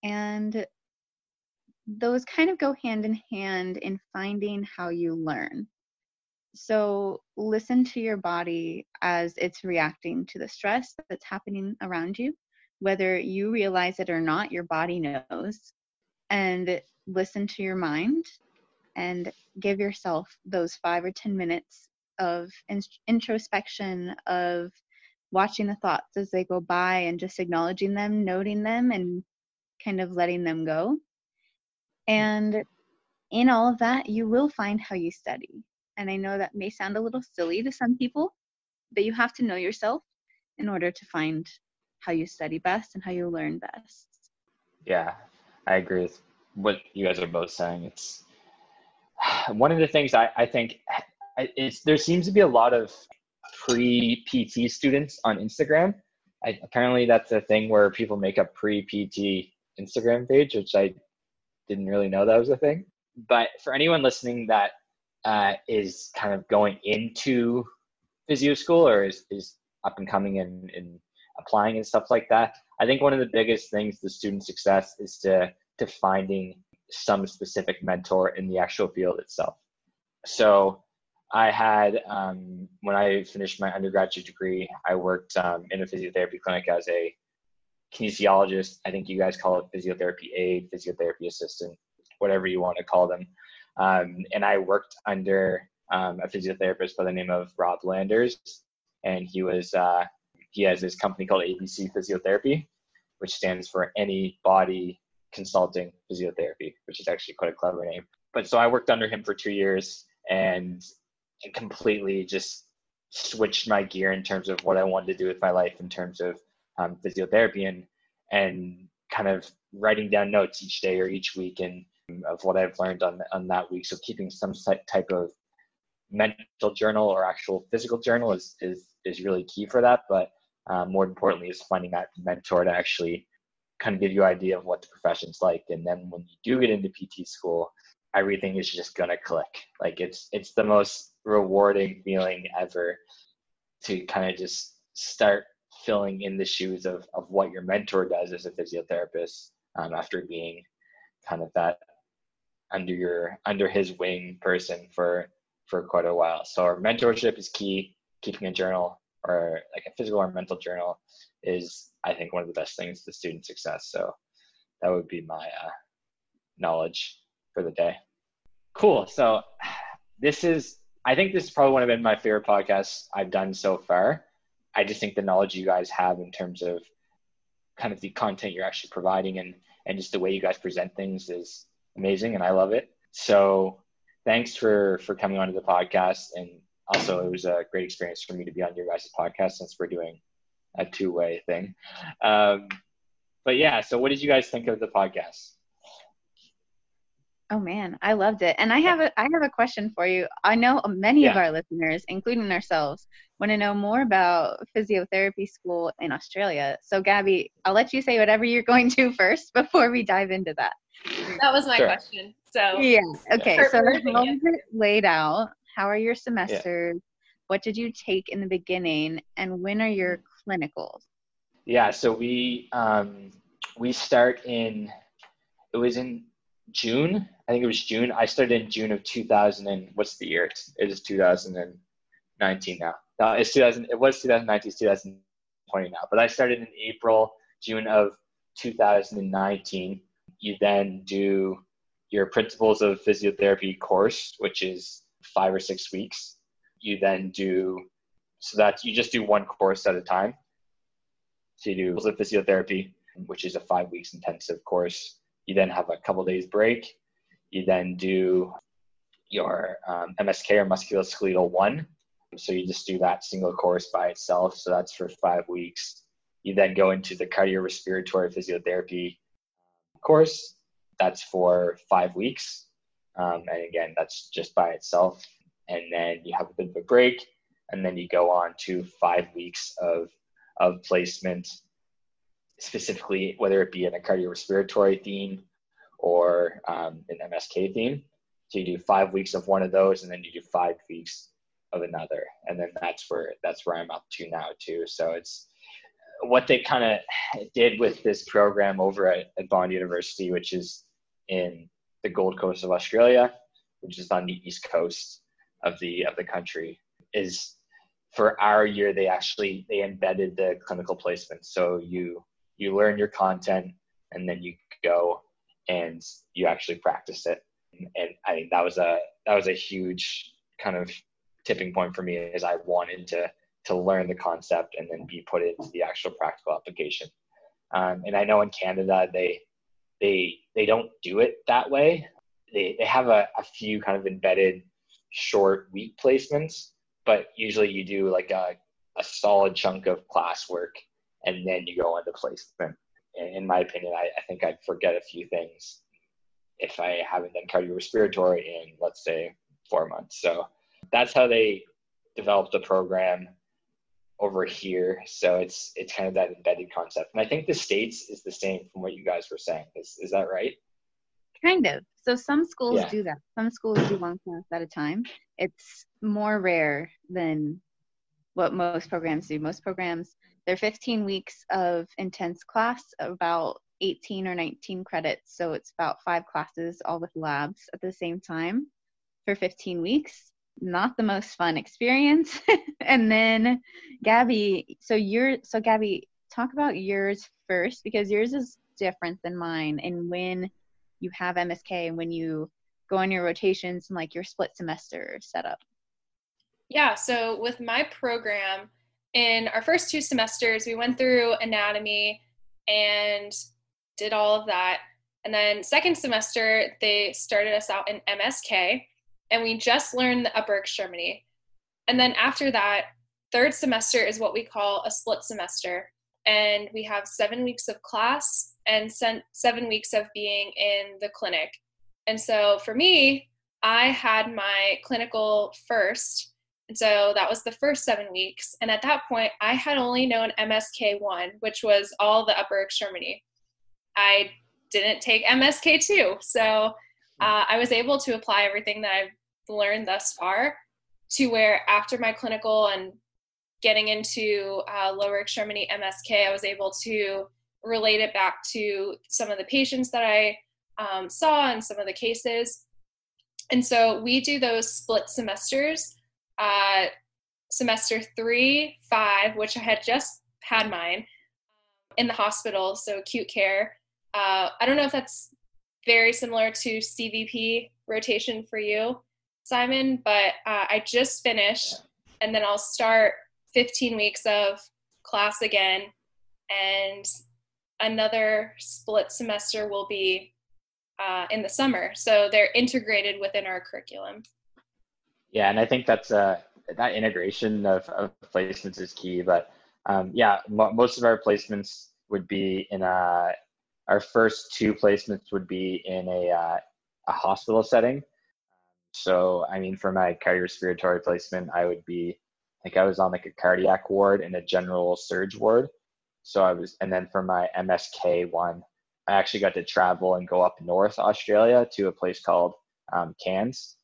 and those kind of go hand in hand in finding how you learn. So listen to your body as it's reacting to the stress that's happening around you. Whether you realize it or not, your body knows. And listen to your mind and give yourself those five or 10 minutes of in- introspection, of watching the thoughts as they go by and just acknowledging them, noting them, and kind of letting them go. And in all of that, you will find how you study. And I know that may sound a little silly to some people, but you have to know yourself in order to find how you study best and how you learn best. Yeah, I agree with what you guys are both saying. It's one of the things I, I think it's there seems to be a lot of pre PT students on Instagram. I, apparently, that's a thing where people make a pre PT Instagram page, which I didn't really know that was a thing. But for anyone listening that uh, is kind of going into physio school or is, is up and coming and, and applying and stuff like that, I think one of the biggest things the student success is to to finding some specific mentor in the actual field itself. So I had um, when I finished my undergraduate degree, I worked um, in a physiotherapy clinic as a kinesiologist. I think you guys call it physiotherapy aide, physiotherapy assistant, whatever you want to call them. Um, and I worked under um, a physiotherapist by the name of Rob Landers, and he was uh, he has this company called ABC Physiotherapy, which stands for Any Body Consulting Physiotherapy, which is actually quite a clever name. But so I worked under him for two years and, and completely just switched my gear in terms of what I wanted to do with my life in terms of um, physiotherapy and and kind of writing down notes each day or each week and of what I've learned on on that week. So keeping some type of mental journal or actual physical journal is is is really key for that. But uh, more importantly, is finding that mentor to actually kind of give you an idea of what the profession's like. And then when you do get into PT school, everything is just gonna click. Like it's it's the most rewarding feeling ever to kind of just start filling in the shoes of of what your mentor does as a physiotherapist um, after being kind of that under your under his wing person for for quite a while. So mentorship is key. Keeping a journal or like a physical or mental journal is I think one of the best things to student success. So that would be my uh, knowledge for the day. Cool. So this is I think this is probably one of my favorite podcasts I've done so far. I just think the knowledge you guys have in terms of kind of the content you're actually providing and and just the way you guys present things is amazing and I love it. So thanks for for coming onto the podcast and also it was a great experience for me to be on your guys' podcast since we're doing a two-way thing. Um, but yeah, so what did you guys think of the podcast? Oh man, I loved it. And I have a I have a question for you. I know many Yeah. of our listeners, including ourselves, want to know more about physiotherapy school in Australia. So Gabby, I'll let you say whatever you're going to first before we dive into that. That was my Sure. question. So Yeah. Okay. So Perfect. how is it laid out? How are your semesters? What did you take in the beginning? And when are your clinicals? Yeah, so we um, we start in it was in June. I think it was June. I started in June of 2000 and what's the year? It's, it is 2019 now. No, it's 2000. It was 2019. It's 2020 now. But I started in April, June of 2019. You then do your principles of physiotherapy course, which is five or six weeks. You then do so that you just do one course at a time. So you do Principles of physiotherapy, which is a five weeks intensive course. You then have a couple days break. You then do your um, MSK or musculoskeletal one. So you just do that single course by itself. So that's for five weeks. You then go into the cardiorespiratory physiotherapy course. That's for five weeks. Um, and again, that's just by itself. And then you have a bit of a break. And then you go on to five weeks of, of placement, specifically, whether it be in a cardiorespiratory theme or um, an MSK theme. So you do five weeks of one of those, and then you do five weeks of another, and then that's where that's where I'm up to now too. So it's what they kind of did with this program over at, at Bond University, which is in the Gold Coast of Australia, which is on the east coast of the of the country, is for our year they actually they embedded the clinical placement. So you you learn your content and then you go and you actually practice it. And I think that was a that was a huge kind of tipping point for me as I wanted to to learn the concept and then be put into the actual practical application. Um, and I know in Canada they they they don't do it that way. They they have a, a few kind of embedded short week placements, but usually you do like a, a solid chunk of classwork and then you go into placement. In, in my opinion, I, I think I'd forget a few things if I haven't done cardiorespiratory in let's say four months. So that's how they developed the program over here. So it's it's kind of that embedded concept. And I think the States is the same from what you guys were saying. Is is that right? Kind of. So some schools Yeah. do that. Some schools do one class at a time. It's more rare than what most programs do. Most programs, they're 15 weeks of intense class, about 18 or 19 credits. So it's about five classes, all with labs at the same time for 15 weeks. Not the most fun experience. and then Gabby, so you're so Gabby, talk about yours first because yours is different than mine. And when you have MSK and when you go on your rotations and like your split semester setup. Yeah, so with my program, in our first two semesters, we went through anatomy and did all of that. And then second semester, they started us out in MSK, and we just learned the upper extremity. And then after that, third semester is what we call a split semester. And we have seven weeks of class and seven weeks of being in the clinic. And so for me, I had my clinical first. And so that was the first seven weeks. And at that point, I had only known MSK1, which was all the upper extremity. I didn't take MSK2. So uh, I was able to apply everything that I've learned thus far to where after my clinical and getting into uh, lower extremity MSK, I was able to relate it back to some of the patients that I um, saw and some of the cases. And so we do those split semesters. Uh, semester three, five, which I had just had mine in the hospital, so acute care. Uh, I don't know if that's very similar to CVP rotation for you, Simon, but uh, I just finished, and then I'll start 15 weeks of class again, and another split semester will be uh, in the summer. So they're integrated within our curriculum. Yeah, and I think that's uh, that integration of, of placements is key. But um, yeah, most of our placements would be in a. Our first two placements would be in a uh, a hospital setting. So I mean, for my cardiorespiratory placement, I would be like I was on like a cardiac ward and a general surge ward. So I was, and then for my MSK one, I actually got to travel and go up north Australia to a place called um, Cairns,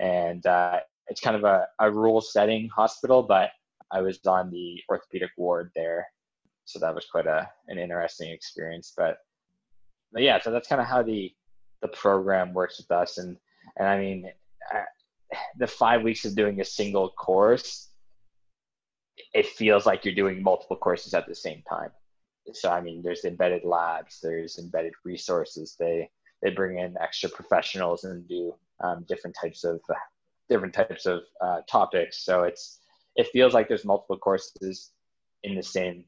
and uh, it's kind of a, a rural setting hospital, but I was on the orthopedic ward there, so that was quite a an interesting experience. But, yeah, so that's kind of how the the program works with us, and and I mean, I, the five weeks of doing a single course it feels like you're doing multiple courses at the same time. So I mean, there's embedded labs, there's embedded resources. They they bring in extra professionals and do um, different types of uh, different types of uh, topics. So it's it feels like there's multiple courses in the same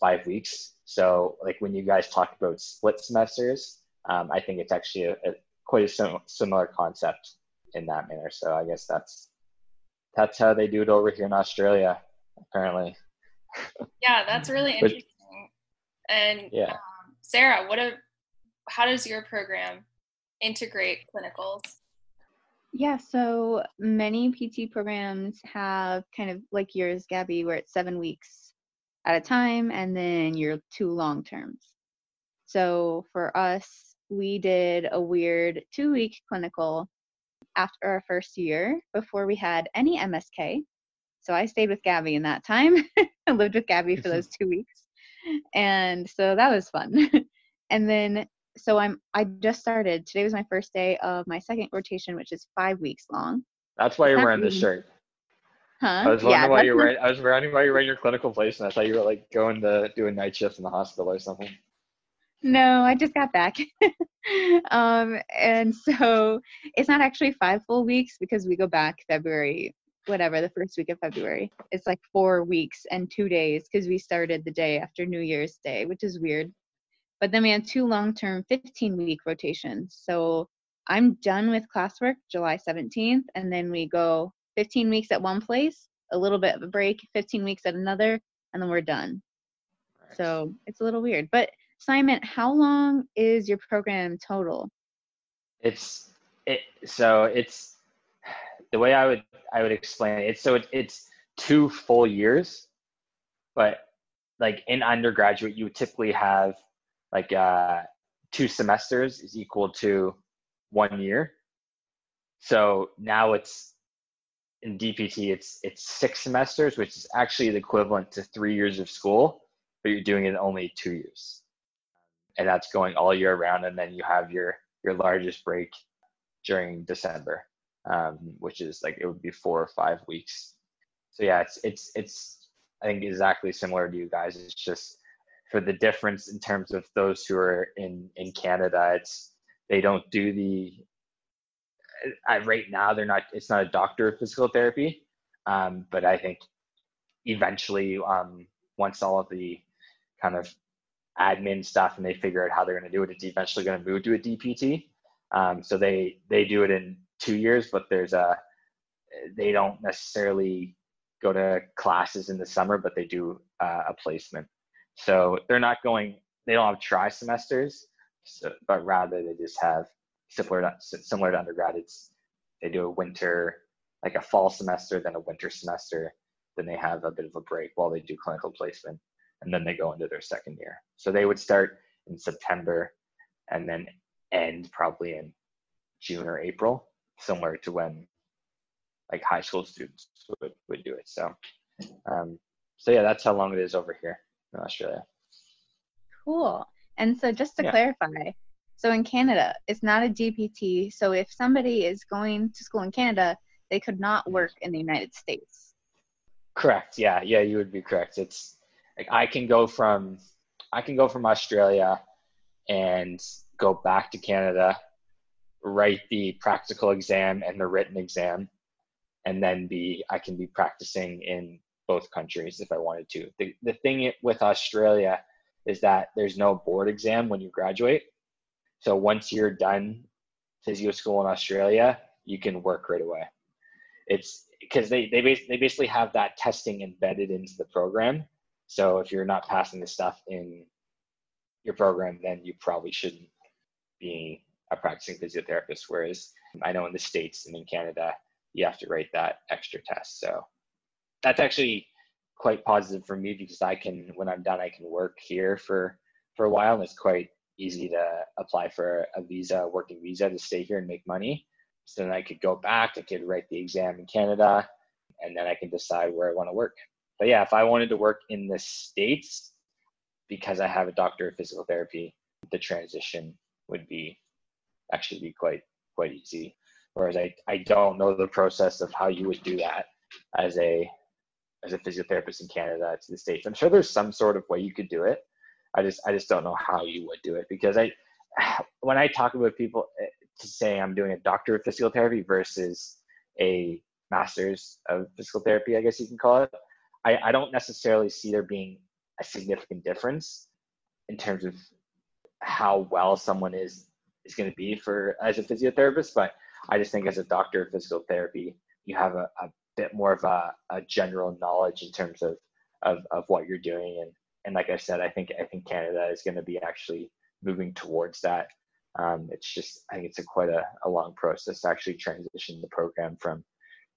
five weeks. So like when you guys talk about split semesters, um, I think it's actually a, a quite a sim- similar concept in that manner. So I guess that's that's how they do it over here in Australia apparently. Yeah, that's really interesting. and yeah, um, Sarah, what a how does your program integrate clinicals? Yeah, so many PT programs have kind of like yours, Gabby, where it's seven weeks at a time and then your two long terms. So for us, we did a weird two week clinical after our first year before we had any MSK. So I stayed with Gabby in that time. I lived with Gabby for mm-hmm. those two weeks. And so that was fun. and then so I'm I just started. Today was my first day of my second rotation, which is five weeks long. That's why you're wearing this shirt. Huh? I was wondering yeah, why you were. I was wondering why you were wearing your clinical placement. I thought you were like going to do a night shift in the hospital or something. No, I just got back. um, and so it's not actually five full weeks because we go back February whatever the first week of February. It's like four weeks and two days because we started the day after New Year's Day, which is weird. But then we had two long term 15 week rotations. So I'm done with classwork July 17th, and then we go 15 weeks at one place, a little bit of a break, 15 weeks at another, and then we're done. So it's a little weird. But Simon, how long is your program total? It's it so it's the way I would I would explain it. So it, it's two full years, but like in undergraduate, you would typically have like uh, two semesters is equal to one year. So now it's in DPT, it's it's six semesters, which is actually the equivalent to three years of school, but you're doing it in only two years, and that's going all year round. And then you have your your largest break during December um, which is like it would be four or five weeks. So yeah, it's it's it's I think exactly similar to you guys. It's just for the difference in terms of those who are in in Canada, it's they don't do the right now they're not it's not a doctor of physical therapy um, but i think eventually um, once all of the kind of admin stuff and they figure out how they're going to do it it's eventually going to move to a dpt um, so they they do it in two years, but there's a they don't necessarily go to classes in the summer, but they do uh, a placement. So they're not going. They don't have tri semesters, so, but rather they just have similar to, similar to undergrad. It's they do a winter, like a fall semester, then a winter semester, then they have a bit of a break while they do clinical placement, and then they go into their second year. So they would start in September, and then end probably in June or April, similar to when like high school students would, would do it. So, um, so yeah, that's how long it is over here in Australia. Cool. And so just to Yeah. clarify, so in Canada, it's not a DPT. So if somebody is going to school in Canada, they could not work in the United States. Correct. Yeah, yeah, you would be correct. It's like I can go from I can go from Australia and go back to Canada, write the practical exam and the written exam, and then be I can be practicing in both countries if I wanted to. The the thing with Australia is that there's no board exam when you graduate. So once you're done physio school in Australia, you can work right away. It's because they they, bas- they basically have that testing embedded into the program. So if you're not passing the stuff in your program, then you probably shouldn't be a practicing physiotherapist. Whereas I know in the states and in Canada, you have to write that extra test. So that's actually quite positive for me because I can, when I'm done, I can work here for for a while, and it's quite easy to apply for a visa, working visa, to stay here and make money. So then I could go back, I could write the exam in Canada, and then I can decide where I want to work. But yeah, if I wanted to work in the States because I have a doctor of physical therapy, the transition would be actually be quite quite easy. Whereas I, I don't know the process of how you would do that as a as a physiotherapist in Canada to the States. I'm sure there's some sort of way you could do it. I just I just don't know how you would do it because I when I talk about people eh, to say I'm doing a doctor of physical therapy versus a master's of physical therapy, I guess you can call it. I, I don't necessarily see there being a significant difference in terms of how well someone is is going to be for as a physiotherapist, but I just think as a doctor of physical therapy, you have a, a bit more of a, a general knowledge in terms of, of of what you're doing and and like I said, I think I think Canada is going to be actually moving towards that. Um, it's just I think it's a quite a, a long process to actually transition the program from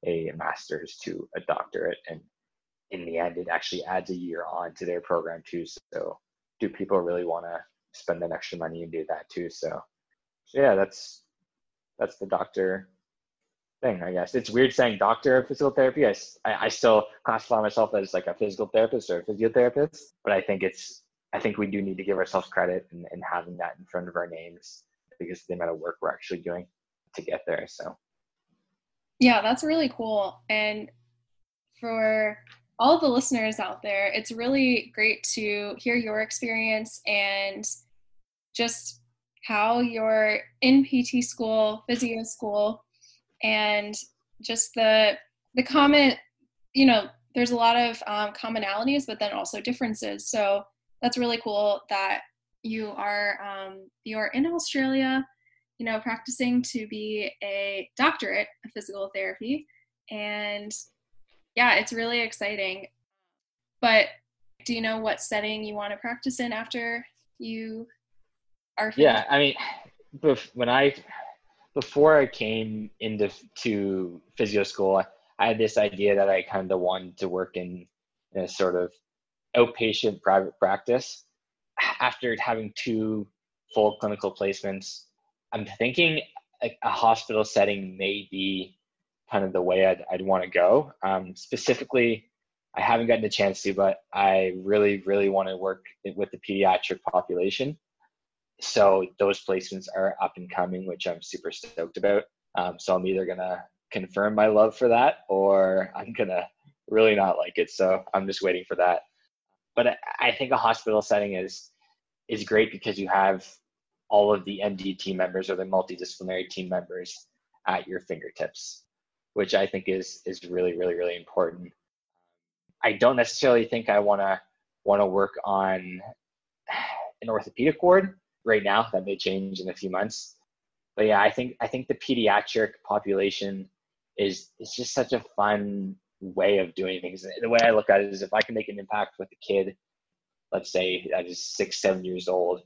a master's to a doctorate, and in the end, it actually adds a year on to their program too. So, do people really want to spend that extra money and do that too? So, so yeah, that's that's the doctor thing, I guess. It's weird saying doctor of physical therapy. I, I still classify myself as like a physical therapist or a physiotherapist, but I think it's, I think we do need to give ourselves credit in having that in front of our names because the amount of work we're actually doing to get there. So, Yeah, that's really cool. And for all the listeners out there, it's really great to hear your experience and just how you're in PT school, physio school, and just the the common, you know, there's a lot of um, commonalities, but then also differences. So that's really cool that you are um, you're in Australia you know, practicing to be a doctorate of physical therapy. And yeah, it's really exciting. But do you know what setting you want to practice in after you are finished? yeah, I mean, when I, before I came into to physio school, I, had this idea that I kind of wanted to work in, in a sort of outpatient private practice. After having two full clinical placements, I'm thinking a, a hospital setting may be kind of the way I'd, I'd want to go. Um, specifically, I haven't gotten a chance to, but I really, really want to work with the pediatric population. So those placements are up and coming, which I'm super stoked about. Um, so I'm either gonna confirm my love for that, or I'm gonna really not like it. So I'm just waiting for that. But I, think a hospital setting is is great because you have all of the MD team members or the multidisciplinary team members at your fingertips, which I think is is really really really important. I don't necessarily think I want to want to work on an orthopedic ward right now. That may change in a few months, but yeah, I think I think the pediatric population is is just such a fun way of doing things. The way I look at it is if I can make an impact with a kid, let's say that is six seven years old,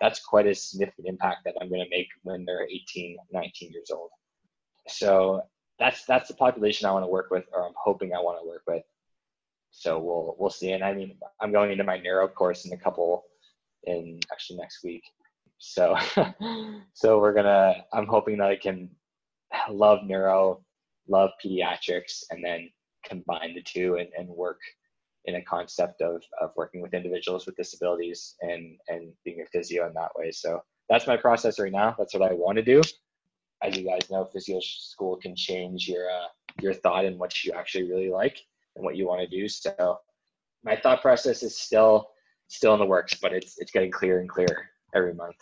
that's quite a significant impact that I'm going to make when they're 18, 19 years old. So that's that's the population I want to work with, or I'm hoping I want to work with. So we'll we'll see. And I mean, I'm going into my neuro course in a couple in actually next week. So, so we're gonna. I'm hoping that I can love neuro, love pediatrics, and then combine the two and, and work in a concept of, of working with individuals with disabilities and, and being a physio in that way. So that's my process right now. That's what I want to do. As you guys know, physio school can change your uh, your thought and what you actually really like and what you want to do. So my thought process is still still in the works, but it's it's getting clearer and clearer every month.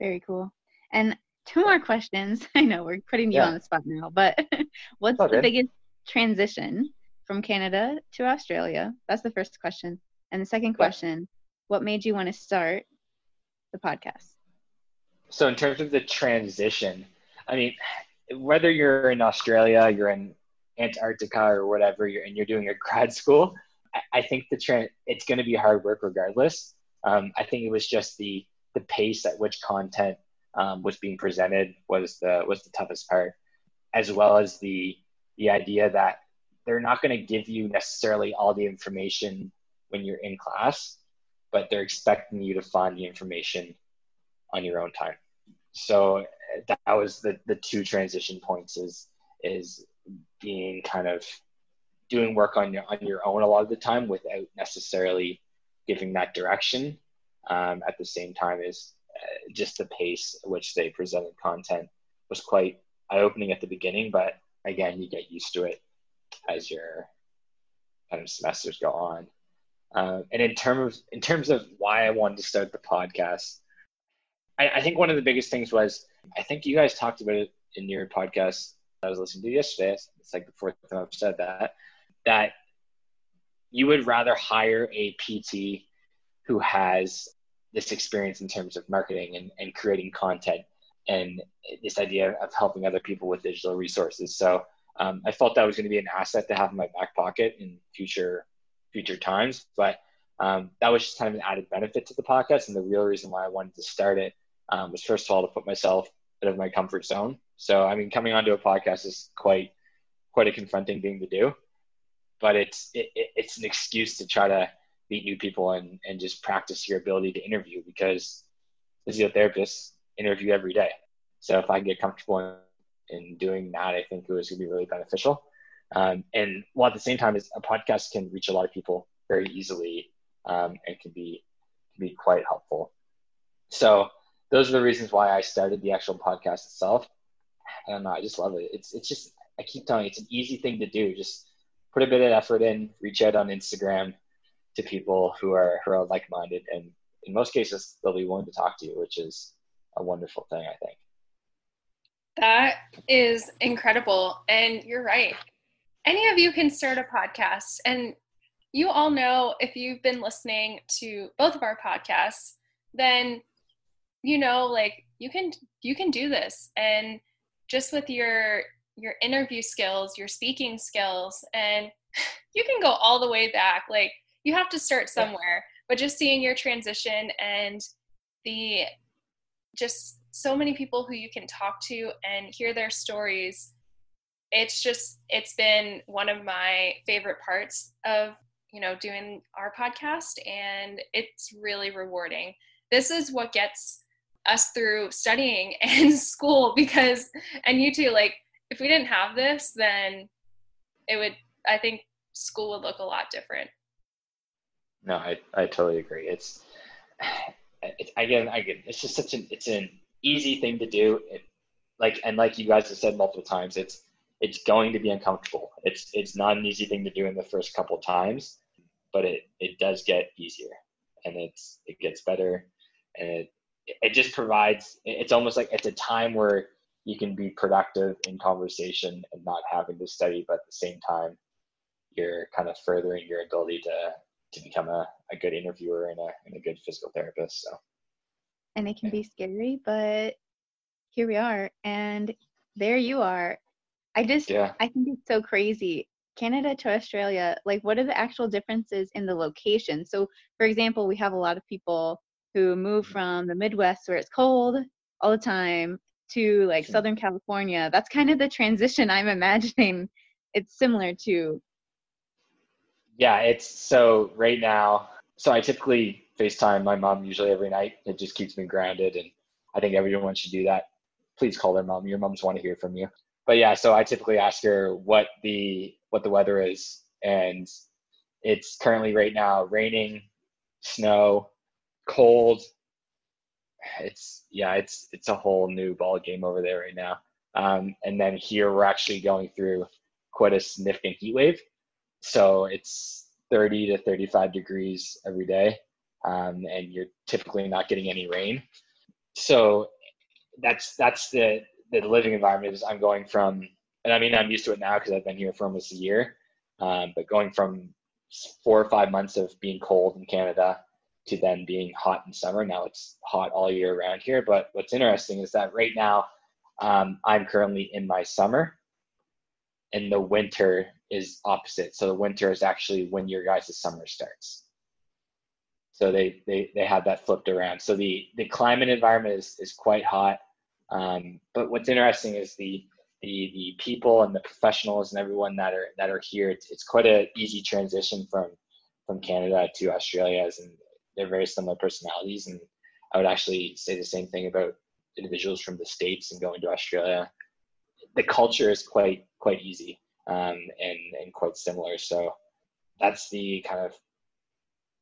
Very cool. And two more questions. I know we're putting you yeah. on the spot now, but what's the good. biggest transition from Canada to Australia? That's the first question. And the second question, yeah. what made you want to start the podcast? So, in terms of the transition, I mean, whether you're in Australia, you're in Antarctica or whatever, you're, and you're doing a grad school, I, think the trend it's going to be hard work regardless. Um, I think it was just the the pace at which content um, was being presented was the was the toughest part, as well as the the idea that they're not going to give you necessarily all the information when you're in class, but they're expecting you to find the information on your own time. So that was the the two transition points is is being kind of doing work on your on your own a lot of the time without necessarily giving that direction um, at the same time as uh, just the pace at which they presented content was quite eye-opening at the beginning but again you get used to it as your kind of semesters go on uh, and in terms of in terms of why i wanted to start the podcast I, I think one of the biggest things was i think you guys talked about it in your podcast that I was listening to yesterday. It's like the fourth time I've said that. That you would rather hire a PT who has this experience in terms of marketing and, and creating content and this idea of helping other people with digital resources. So um, I felt that was going to be an asset to have in my back pocket in future future times. But um, that was just kind of an added benefit to the podcast. And the real reason why I wanted to start it um, was first of all to put myself out of my comfort zone. So I mean, coming onto a podcast is quite quite a confronting thing to do, but it's it, it's an excuse to try to meet new people and and just practice your ability to interview because physiotherapists interview every day. So if I get comfortable in, in doing that, I think it was going to be really beneficial. Um, and while at the same time, is a podcast can reach a lot of people very easily um, and can be can be quite helpful. So those are the reasons why I started the actual podcast itself. I don't know. I just love it. It's it's just I keep telling you, it's an easy thing to do. Just put a bit of effort in, reach out on Instagram to people who are who are like minded, and in most cases they'll be willing to talk to you, which is a wonderful thing. I think. That is incredible, and you're right. Any of you can start a podcast, and you all know if you've been listening to both of our podcasts, then you know like you can you can do this and just with your your interview skills your speaking skills and you can go all the way back. Like you have to start somewhere but just seeing your transition and the just so many people who you can talk to and hear their stories it's just it's been one of my favorite parts of you know doing our podcast and it's really rewarding. This is what gets us through studying and school because and you too like if we didn't have this then it would i think school would look a lot different. No i, I totally agree. It's, it's again i get it's just such an it's an easy thing to do. It, like and like you guys have said multiple times it's it's going to be uncomfortable. It's it's not an easy thing to do in the first couple times but it it does get easier. And it's it gets better. And it it just provides it's almost like it's a time where you can be productive in conversation and not having to study but at the same time you're kind of furthering your ability to to become a, a good interviewer and a, and a good physical therapist so. And it can be scary but here we are and there you are. I just yeah. i think it's so crazy. Canada to australia like what are the actual differences in the location? So for example we have a lot of people who move mm-hmm. from the Midwest where it's cold all the time to like Southern California. That's kind of the transition I'm imagining it's similar to. Yeah, it's so right now. So I typically FaceTime my mom usually every night. It just keeps me grounded, and I think everyone should do that. Please call their mom. Your moms want to hear from you. But yeah, so I typically ask her what the what the weather is, and it's currently right now raining, snow, cold. It's yeah, it's it's a whole new ball game over there right now. Um, and then here we're actually going through quite a significant heat wave. So it's 30 to 35 degrees every day, um, and you're typically not getting any rain. So that's that's the the living environment is I'm going from, and I mean I'm used to it now because I've been here for almost a year, um, but going from four or five months of being cold in Canada to then being hot in summer. Now it's hot all year around here. But what's interesting is that right now um, I'm currently in my summer, and the winter is opposite. So the winter is actually when your guys' summer starts. So they, they, they have that flipped around. So the, the climate environment is, is quite hot. Um, but what's interesting is the, the, the people and the professionals and everyone that are, that are here, it's, it's quite an easy transition from, from Canada to Australia and they're very similar personalities. And I would actually say the same thing about individuals from the States and going to Australia. The culture is quite, quite easy um, and, and quite similar. So that's the kind of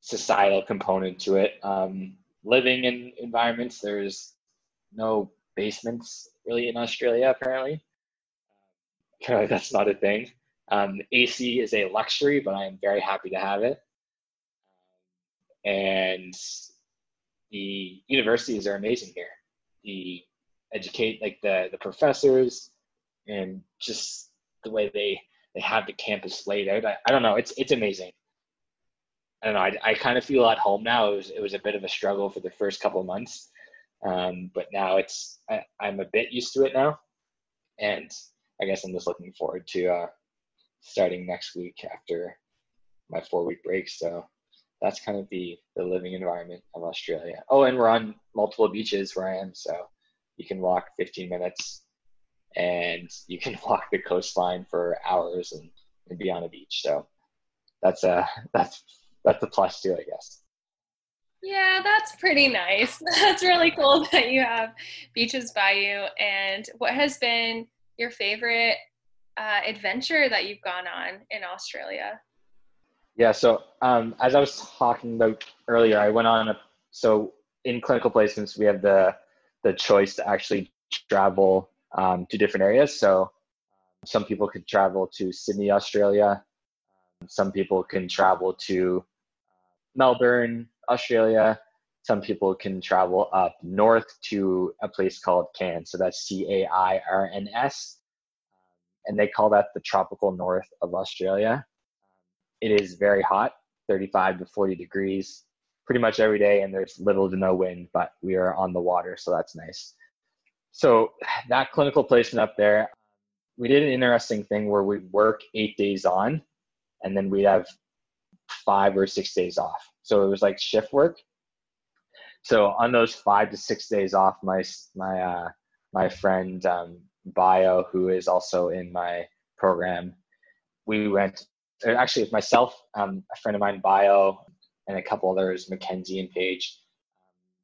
societal component to it. Um, living in environments, there's no basements really in Australia, apparently. Apparently, that's not a thing. Um, AC is a luxury, but I am very happy to have it. And the universities are amazing here. The educate like the the professors and just the way they they have the campus laid out. I, I don't know. It's it's amazing. I don't know. I, I kind of feel at home now. It was it was a bit of a struggle for the first couple of months, um, but now it's I, I'm a bit used to it now, and I guess I'm just looking forward to uh, starting next week after my four week break. So that's kind of the the living environment of Australia. Oh, and we're on multiple beaches where I am, so you can walk 15 minutes and you can walk the coastline for hours and, and be on a beach. So that's a that's that's a plus too, I guess. Yeah, that's pretty nice. That's really cool that you have beaches by you. And what has been your favorite uh, adventure that you've gone on in Australia? Yeah, so um, as I was talking about earlier, I went on a so in clinical placements we have the the choice to actually travel um, to different areas. So some people could travel to Sydney, Australia. Some people can travel to Melbourne, Australia. Some people can travel up north to a place called Cairns. So that's C A I R N S. And they call that the tropical north of Australia. It is very hot, 35 to 40 degrees pretty much every day, and there's little to no wind, but we are on the water, so that's nice. So that clinical placement up there, we did an interesting thing where we'd work eight days on, and then we'd have five or six days off. So it was like shift work. So on those five to six days off, my my uh, my friend um, Bio, who is also in my program, we went. Actually, with myself, um, a friend of mine, Bio, and a couple others, Mackenzie and Paige.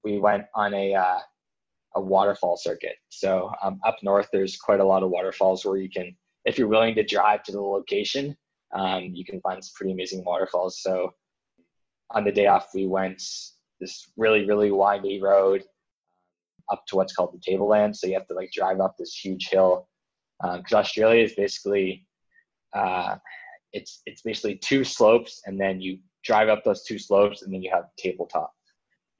We went on a uh, a waterfall circuit. So um, up north, there's quite a lot of waterfalls where you can, if you're willing to drive to the location, um, you can find some pretty amazing waterfalls. So on the day off, we went this really, really windy road up to what's called the Tableland. So you have to like drive up this huge hill because um, Australia is basically uh, it's it's basically two slopes, and then you drive up those two slopes, and then you have tabletop.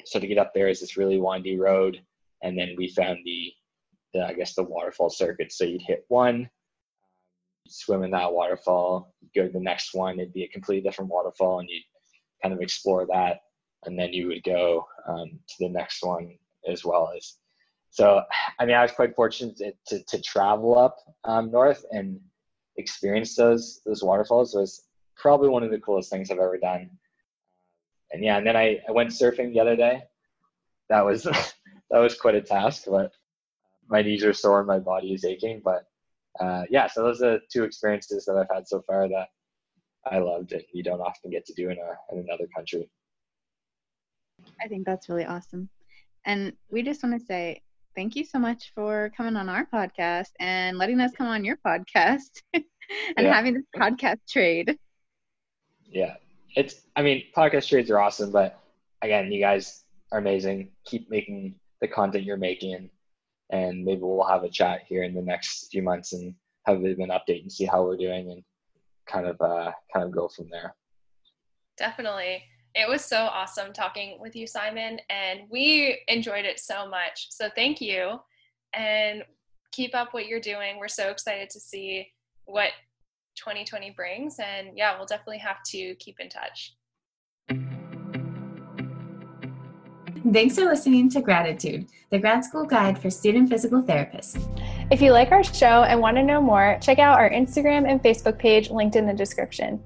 So to get up there is this really windy road and then we found the, the I guess the waterfall circuit. So you'd hit one, swim in that waterfall, go to the next one, it'd be a completely different waterfall, and you'd kind of explore that, and then you would go um, to the next one as well as. So, I mean, I was quite fortunate to, to, to travel up um, north and experience those those waterfalls. Was probably one of the coolest things I've ever done. And yeah, and then I, I went surfing the other day. That was that was quite a task, but my knees are sore and my body is aching. But uh, yeah, so those are two experiences that I've had so far that I loved and you don't often get to do in, a, in another country. I think that's really awesome. And we just want to say thank you so much for coming on our podcast and letting us come on your podcast and Yeah. having this podcast trade. Yeah, it's. I mean, podcast trades are awesome, but again, you guys are amazing. Keep making the content you're making, and maybe we'll have a chat here in the next few months and have a bit of an update and see how we're doing and kind of uh, kind of go from there. Definitely. It was so awesome talking with you, Simon, and we enjoyed it so much. So thank you and keep up what you're doing. We're so excited to see what 2020 brings. And yeah, we'll definitely have to keep in touch. Thanks for listening to Graditude, the grad school guide for student physical therapists. If you like our show and want to know more, check out our Instagram and Facebook page linked in the description.